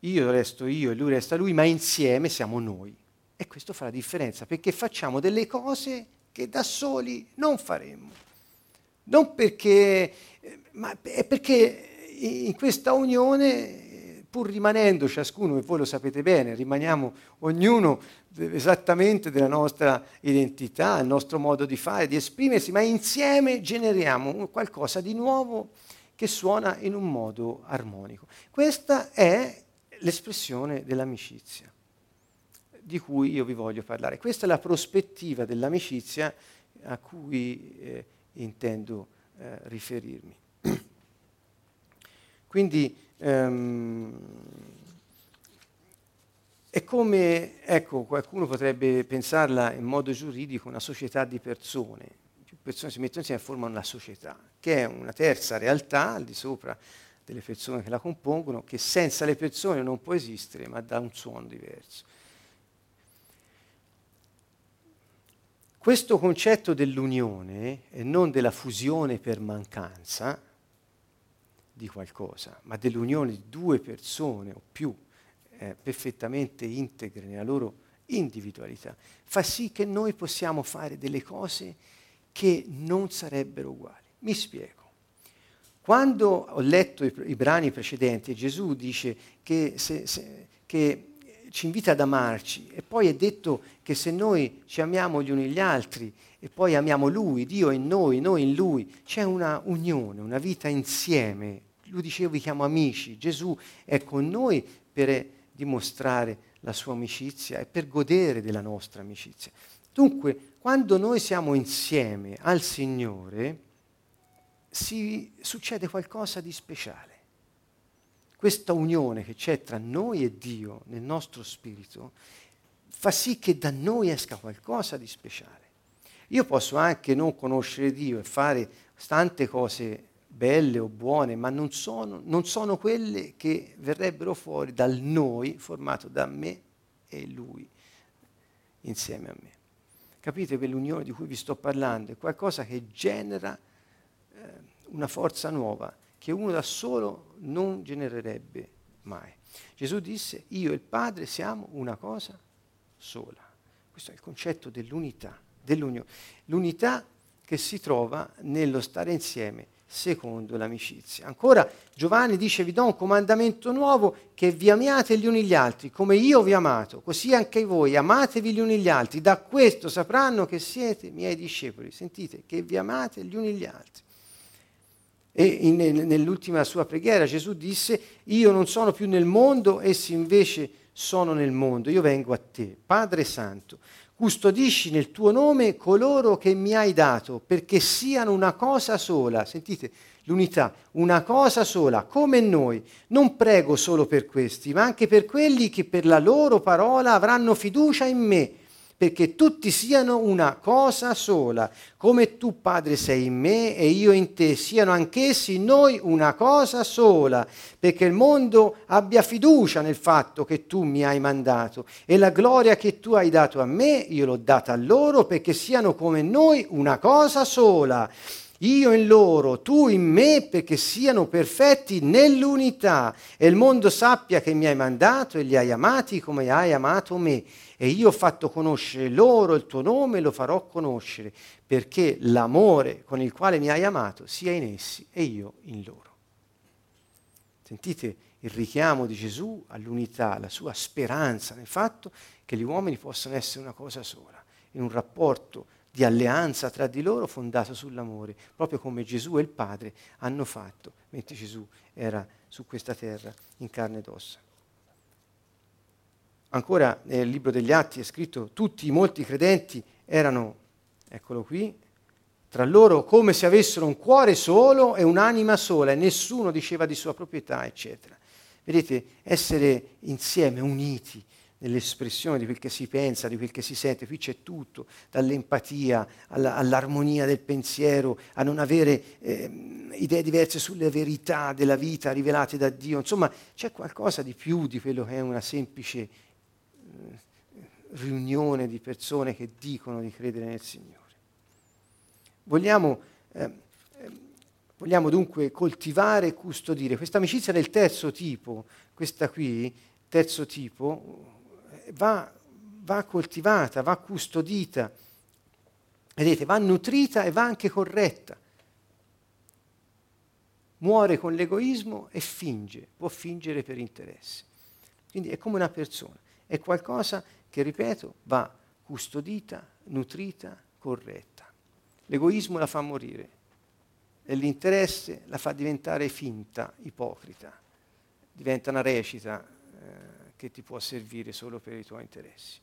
io resto io e lui resta lui, ma insieme siamo noi. E questo fa la differenza, perché facciamo delle cose che da soli non faremmo. Non perché, ma è perché in questa unione pur rimanendo ciascuno, e voi lo sapete bene, rimaniamo ognuno esattamente della nostra identità, il nostro modo di fare, di esprimersi, ma insieme generiamo qualcosa di nuovo che suona in un modo armonico. Questa è l'espressione dell'amicizia di cui io vi voglio parlare. Questa è la prospettiva dell'amicizia a cui eh, intendo eh, riferirmi. Quindi ehm, è come, ecco, qualcuno potrebbe pensarla in modo giuridico, una società di persone. Più persone si mettono insieme e formano una società, che è una terza realtà al di sopra delle persone che la compongono, che senza le persone non può esistere, ma dà un suono diverso. Questo concetto dell'unione e non della fusione per mancanza, di qualcosa, ma dell'unione di due persone o più eh, perfettamente integre nella loro individualità, fa sì che noi possiamo fare delle cose che non sarebbero uguali. Mi spiego. Quando ho letto i, i brani precedenti, Gesù dice che, se, se, che ci invita ad amarci e poi è detto che se noi ci amiamo gli uni gli altri e poi amiamo Lui, Dio in noi, noi in Lui, c'è una unione, una vita insieme. Lui diceva vi chiamo amici, Gesù è con noi per dimostrare la sua amicizia e per godere della nostra amicizia. Dunque, quando noi siamo insieme al Signore, si succede qualcosa di speciale. Questa unione che c'è tra noi e Dio nel nostro spirito fa sì che da noi esca qualcosa di speciale. Io posso anche non conoscere Dio e fare tante cose belle o buone, ma non sono, non sono quelle che verrebbero fuori dal noi formato da me e Lui insieme a me. Capite che l'unione di cui vi sto parlando è qualcosa che genera eh, una forza nuova che uno da solo non genererebbe mai. Gesù disse, io e il Padre siamo una cosa sola. Questo è il concetto dell'unità, dell'unione. L'unità che si trova nello stare insieme secondo l'amicizia. Ancora Giovanni dice vi do un comandamento nuovo che vi amiate gli uni gli altri come io vi ho amato, così anche voi amatevi gli uni gli altri, da questo sapranno che siete miei discepoli. Sentite, che vi amate gli uni gli altri. E nell'ultima sua preghiera Gesù disse io non sono più nel mondo, essi invece sono nel mondo, io vengo a te, Padre Santo custodisci nel tuo nome coloro che mi hai dato, perché siano una cosa sola. Sentite l'unità, una cosa sola, come noi. Non prego solo per questi, ma anche per quelli che per la loro parola avranno fiducia in me perché tutti siano una cosa sola, come tu Padre sei in me e io in te, siano anch'essi in noi una cosa sola, perché il mondo abbia fiducia nel fatto che tu mi hai mandato e la gloria che tu hai dato a me, io l'ho data a loro, perché siano come noi una cosa sola io in loro, tu in me, perché siano perfetti nell'unità e il mondo sappia che mi hai mandato e li hai amati come hai amato me. E io ho fatto conoscere loro il tuo nome e lo farò conoscere, perché l'amore con il quale mi hai amato sia in essi e io in loro. Sentite il richiamo di Gesù all'unità, la sua speranza nel fatto che gli uomini possano essere una cosa sola, in un rapporto di alleanza tra di loro fondato sull'amore, proprio come Gesù e il Padre hanno fatto mentre Gesù era su questa terra in carne ed ossa. Ancora nel libro degli Atti è scritto tutti i molti credenti erano, eccolo qui, tra loro come se avessero un cuore solo e un'anima sola e nessuno diceva di sua proprietà, eccetera. Vedete, essere insieme, uniti, nell'espressione di quel che si pensa, di quel che si sente. Qui c'è tutto, dall'empatia alla, all'armonia del pensiero, a non avere eh, idee diverse sulle verità della vita rivelate da Dio. Insomma, c'è qualcosa di più di quello che è una semplice riunione di persone che dicono di credere nel Signore. Vogliamo, eh, vogliamo dunque coltivare e custodire questa amicizia del terzo tipo, questa qui, terzo tipo, va, va coltivata, va custodita, vedete, va nutrita e va anche corretta. Muore con l'egoismo e finge, può fingere per interesse. Quindi è come una persona, è qualcosa che, ripeto, va custodita, nutrita, corretta. L'egoismo la fa morire e l'interesse la fa diventare finta, ipocrita, diventa una recita. Eh, che ti può servire solo per i tuoi interessi.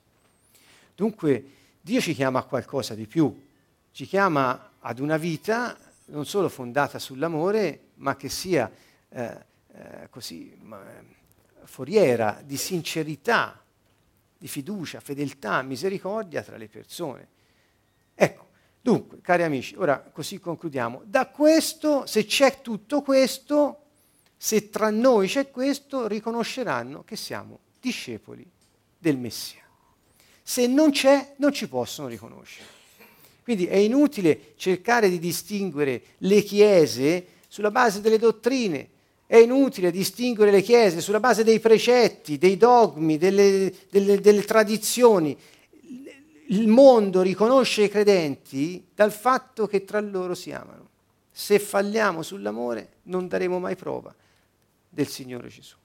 Dunque Dio ci chiama a qualcosa di più, ci chiama ad una vita non solo fondata sull'amore, ma che sia eh, eh, così ma, foriera di sincerità, di fiducia, fedeltà, misericordia tra le persone. Ecco, dunque, cari amici, ora così concludiamo. Da questo, se c'è tutto questo, se tra noi c'è questo, riconosceranno che siamo discepoli del Messia. Se non c'è, non ci possono riconoscere. Quindi è inutile cercare di distinguere le chiese sulla base delle dottrine, è inutile distinguere le chiese sulla base dei precetti, dei dogmi, delle, delle, delle tradizioni. Il mondo riconosce i credenti dal fatto che tra loro si amano. Se falliamo sull'amore non daremo mai prova del Signore Gesù.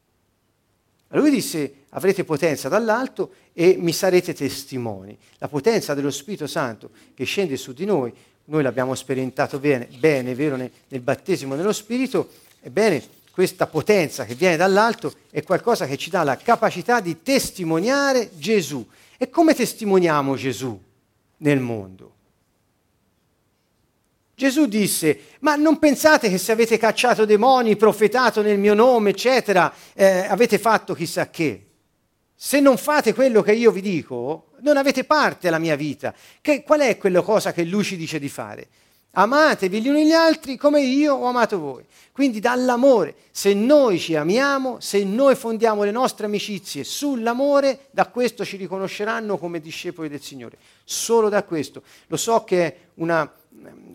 Ma lui disse, avrete potenza dall'alto e mi sarete testimoni. La potenza dello Spirito Santo che scende su di noi, noi l'abbiamo sperimentato bene, bene vero, nel, nel battesimo dello Spirito, ebbene, questa potenza che viene dall'alto è qualcosa che ci dà la capacità di testimoniare Gesù. E come testimoniamo Gesù nel mondo? Gesù disse, ma non pensate che se avete cacciato demoni, profetato nel mio nome, eccetera, eh, avete fatto chissà che. Se non fate quello che io vi dico, non avete parte alla mia vita. Che, qual è quella cosa che lui ci dice di fare? Amatevi gli uni gli altri come io ho amato voi. Quindi dall'amore, se noi ci amiamo, se noi fondiamo le nostre amicizie sull'amore, da questo ci riconosceranno come discepoli del Signore. Solo da questo. Lo so che è una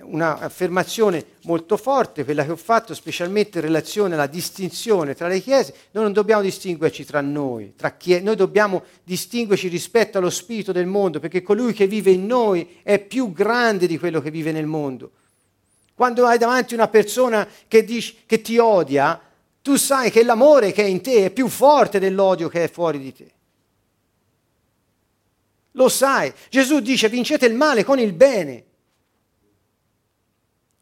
un'affermazione molto forte, quella che ho fatto specialmente in relazione alla distinzione tra le chiese, noi non dobbiamo distinguerci tra noi, tra chiese, noi dobbiamo distinguerci rispetto allo spirito del mondo, perché colui che vive in noi è più grande di quello che vive nel mondo. Quando hai davanti una persona che, dici, che ti odia, tu sai che l'amore che è in te è più forte dell'odio che è fuori di te. Lo sai. Gesù dice vincete il male con il bene.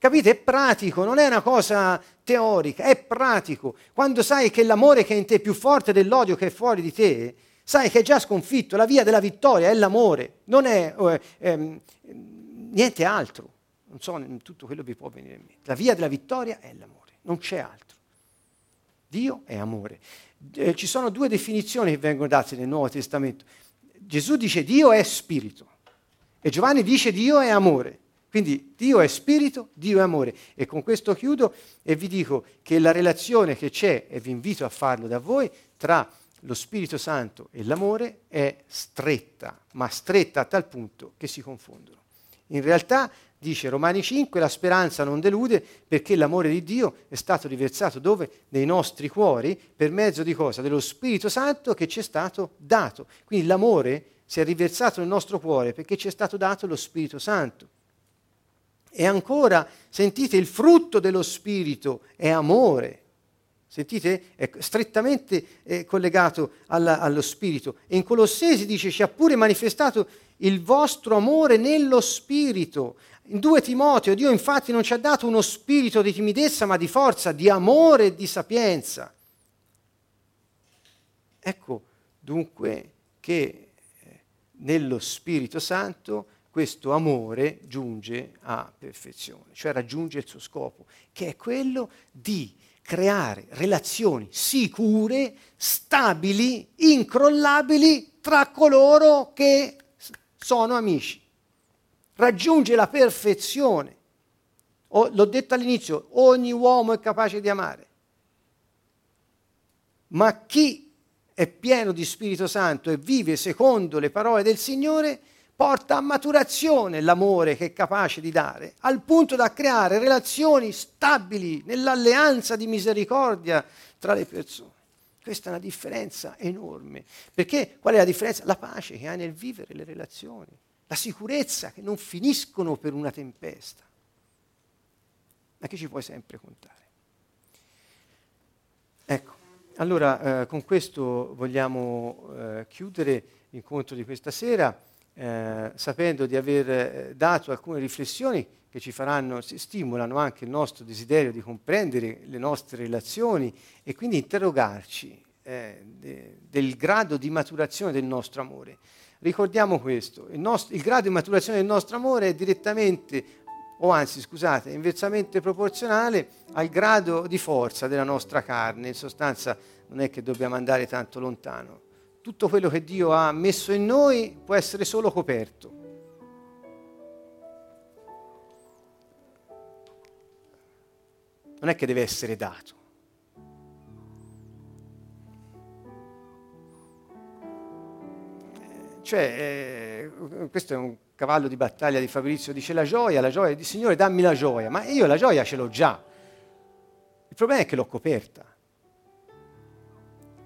Capite? È pratico, non è una cosa teorica, è pratico. Quando sai che l'amore che è in te è più forte dell'odio che è fuori di te, sai che è già sconfitto. La via della vittoria è l'amore, non è eh, eh, niente altro. Non so tutto quello vi può venire in mente. La via della vittoria è l'amore, non c'è altro. Dio è amore. Eh, ci sono due definizioni che vengono date nel Nuovo Testamento. Gesù dice Dio è spirito e Giovanni dice Dio è amore. Quindi Dio è spirito, Dio è amore. E con questo chiudo e vi dico che la relazione che c'è, e vi invito a farlo da voi, tra lo Spirito Santo e l'amore è stretta, ma stretta a tal punto che si confondono. In realtà, dice Romani 5, la speranza non delude perché l'amore di Dio è stato riversato dove? Nei nostri cuori, per mezzo di cosa? Dello Spirito Santo che ci è stato dato. Quindi l'amore si è riversato nel nostro cuore perché ci è stato dato lo Spirito Santo. E ancora, sentite, il frutto dello Spirito è amore. Sentite? È strettamente eh, collegato alla, allo Spirito. E in Colossesi dice, ci ha pure manifestato il vostro amore nello Spirito. In 2 Timoteo, Dio infatti non ci ha dato uno spirito di timidezza, ma di forza, di amore e di sapienza. Ecco dunque che eh, nello Spirito Santo questo amore giunge a perfezione, cioè raggiunge il suo scopo, che è quello di creare relazioni sicure, stabili, incrollabili tra coloro che sono amici. Raggiunge la perfezione. O, l'ho detto all'inizio, ogni uomo è capace di amare. Ma chi è pieno di Spirito Santo e vive secondo le parole del Signore, porta a maturazione l'amore che è capace di dare, al punto da creare relazioni stabili nell'alleanza di misericordia tra le persone. Questa è una differenza enorme. Perché qual è la differenza? La pace che hai nel vivere le relazioni, la sicurezza che non finiscono per una tempesta, ma che ci puoi sempre contare. Ecco, allora eh, con questo vogliamo eh, chiudere l'incontro di questa sera eh, sapendo di aver eh, dato alcune riflessioni che ci faranno, stimolano anche il nostro desiderio di comprendere le nostre relazioni e quindi interrogarci eh, de, del grado di maturazione del nostro amore. Ricordiamo questo, il, nostro, il grado di maturazione del nostro amore è direttamente o anzi scusate, inversamente proporzionale al grado di forza della nostra carne. In sostanza non è che dobbiamo andare tanto lontano tutto quello che Dio ha messo in noi può essere solo coperto. Non è che deve essere dato. Cioè, eh, questo è un cavallo di battaglia di Fabrizio, dice la gioia, la gioia, Signore dammi la gioia, ma io la gioia ce l'ho già. Il problema è che l'ho coperta.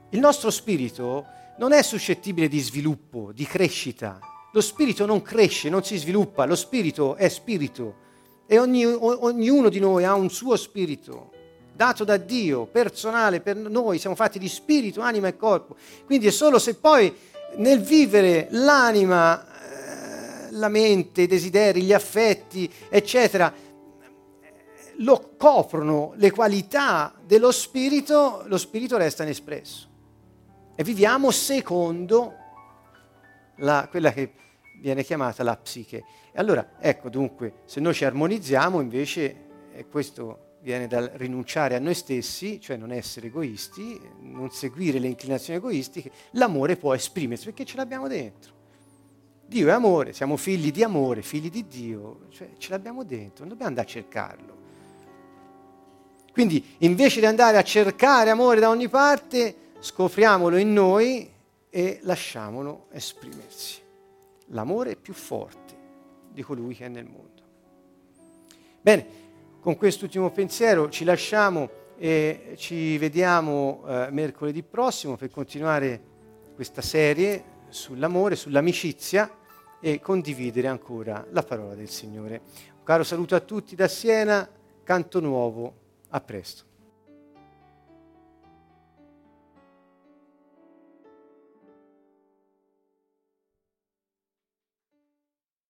Il nostro spirito non è suscettibile di sviluppo, di crescita. Lo spirito non cresce, non si sviluppa, lo spirito è spirito e ogni, ognuno di noi ha un suo spirito dato da Dio, personale per noi, siamo fatti di spirito, anima e corpo. Quindi è solo se poi nel vivere l'anima, eh, la mente, i desideri, gli affetti, eccetera, lo coprono le qualità dello spirito, lo spirito resta inespresso. E viviamo secondo la, quella che viene chiamata la psiche. E allora, ecco dunque, se noi ci armonizziamo invece, e questo viene dal rinunciare a noi stessi, cioè non essere egoisti, non seguire le inclinazioni egoistiche, l'amore può esprimersi perché ce l'abbiamo dentro. Dio è amore, siamo figli di amore, figli di Dio, cioè ce l'abbiamo dentro, non dobbiamo andare a cercarlo. Quindi invece di andare a cercare amore da ogni parte, scopriamolo in noi e lasciamolo esprimersi. L'amore è più forte di colui che è nel mondo. Bene, con quest'ultimo pensiero ci lasciamo e ci vediamo eh, mercoledì prossimo per continuare questa serie sull'amore, sull'amicizia e condividere ancora la parola del Signore. Un caro saluto a tutti da Siena, canto nuovo, a presto.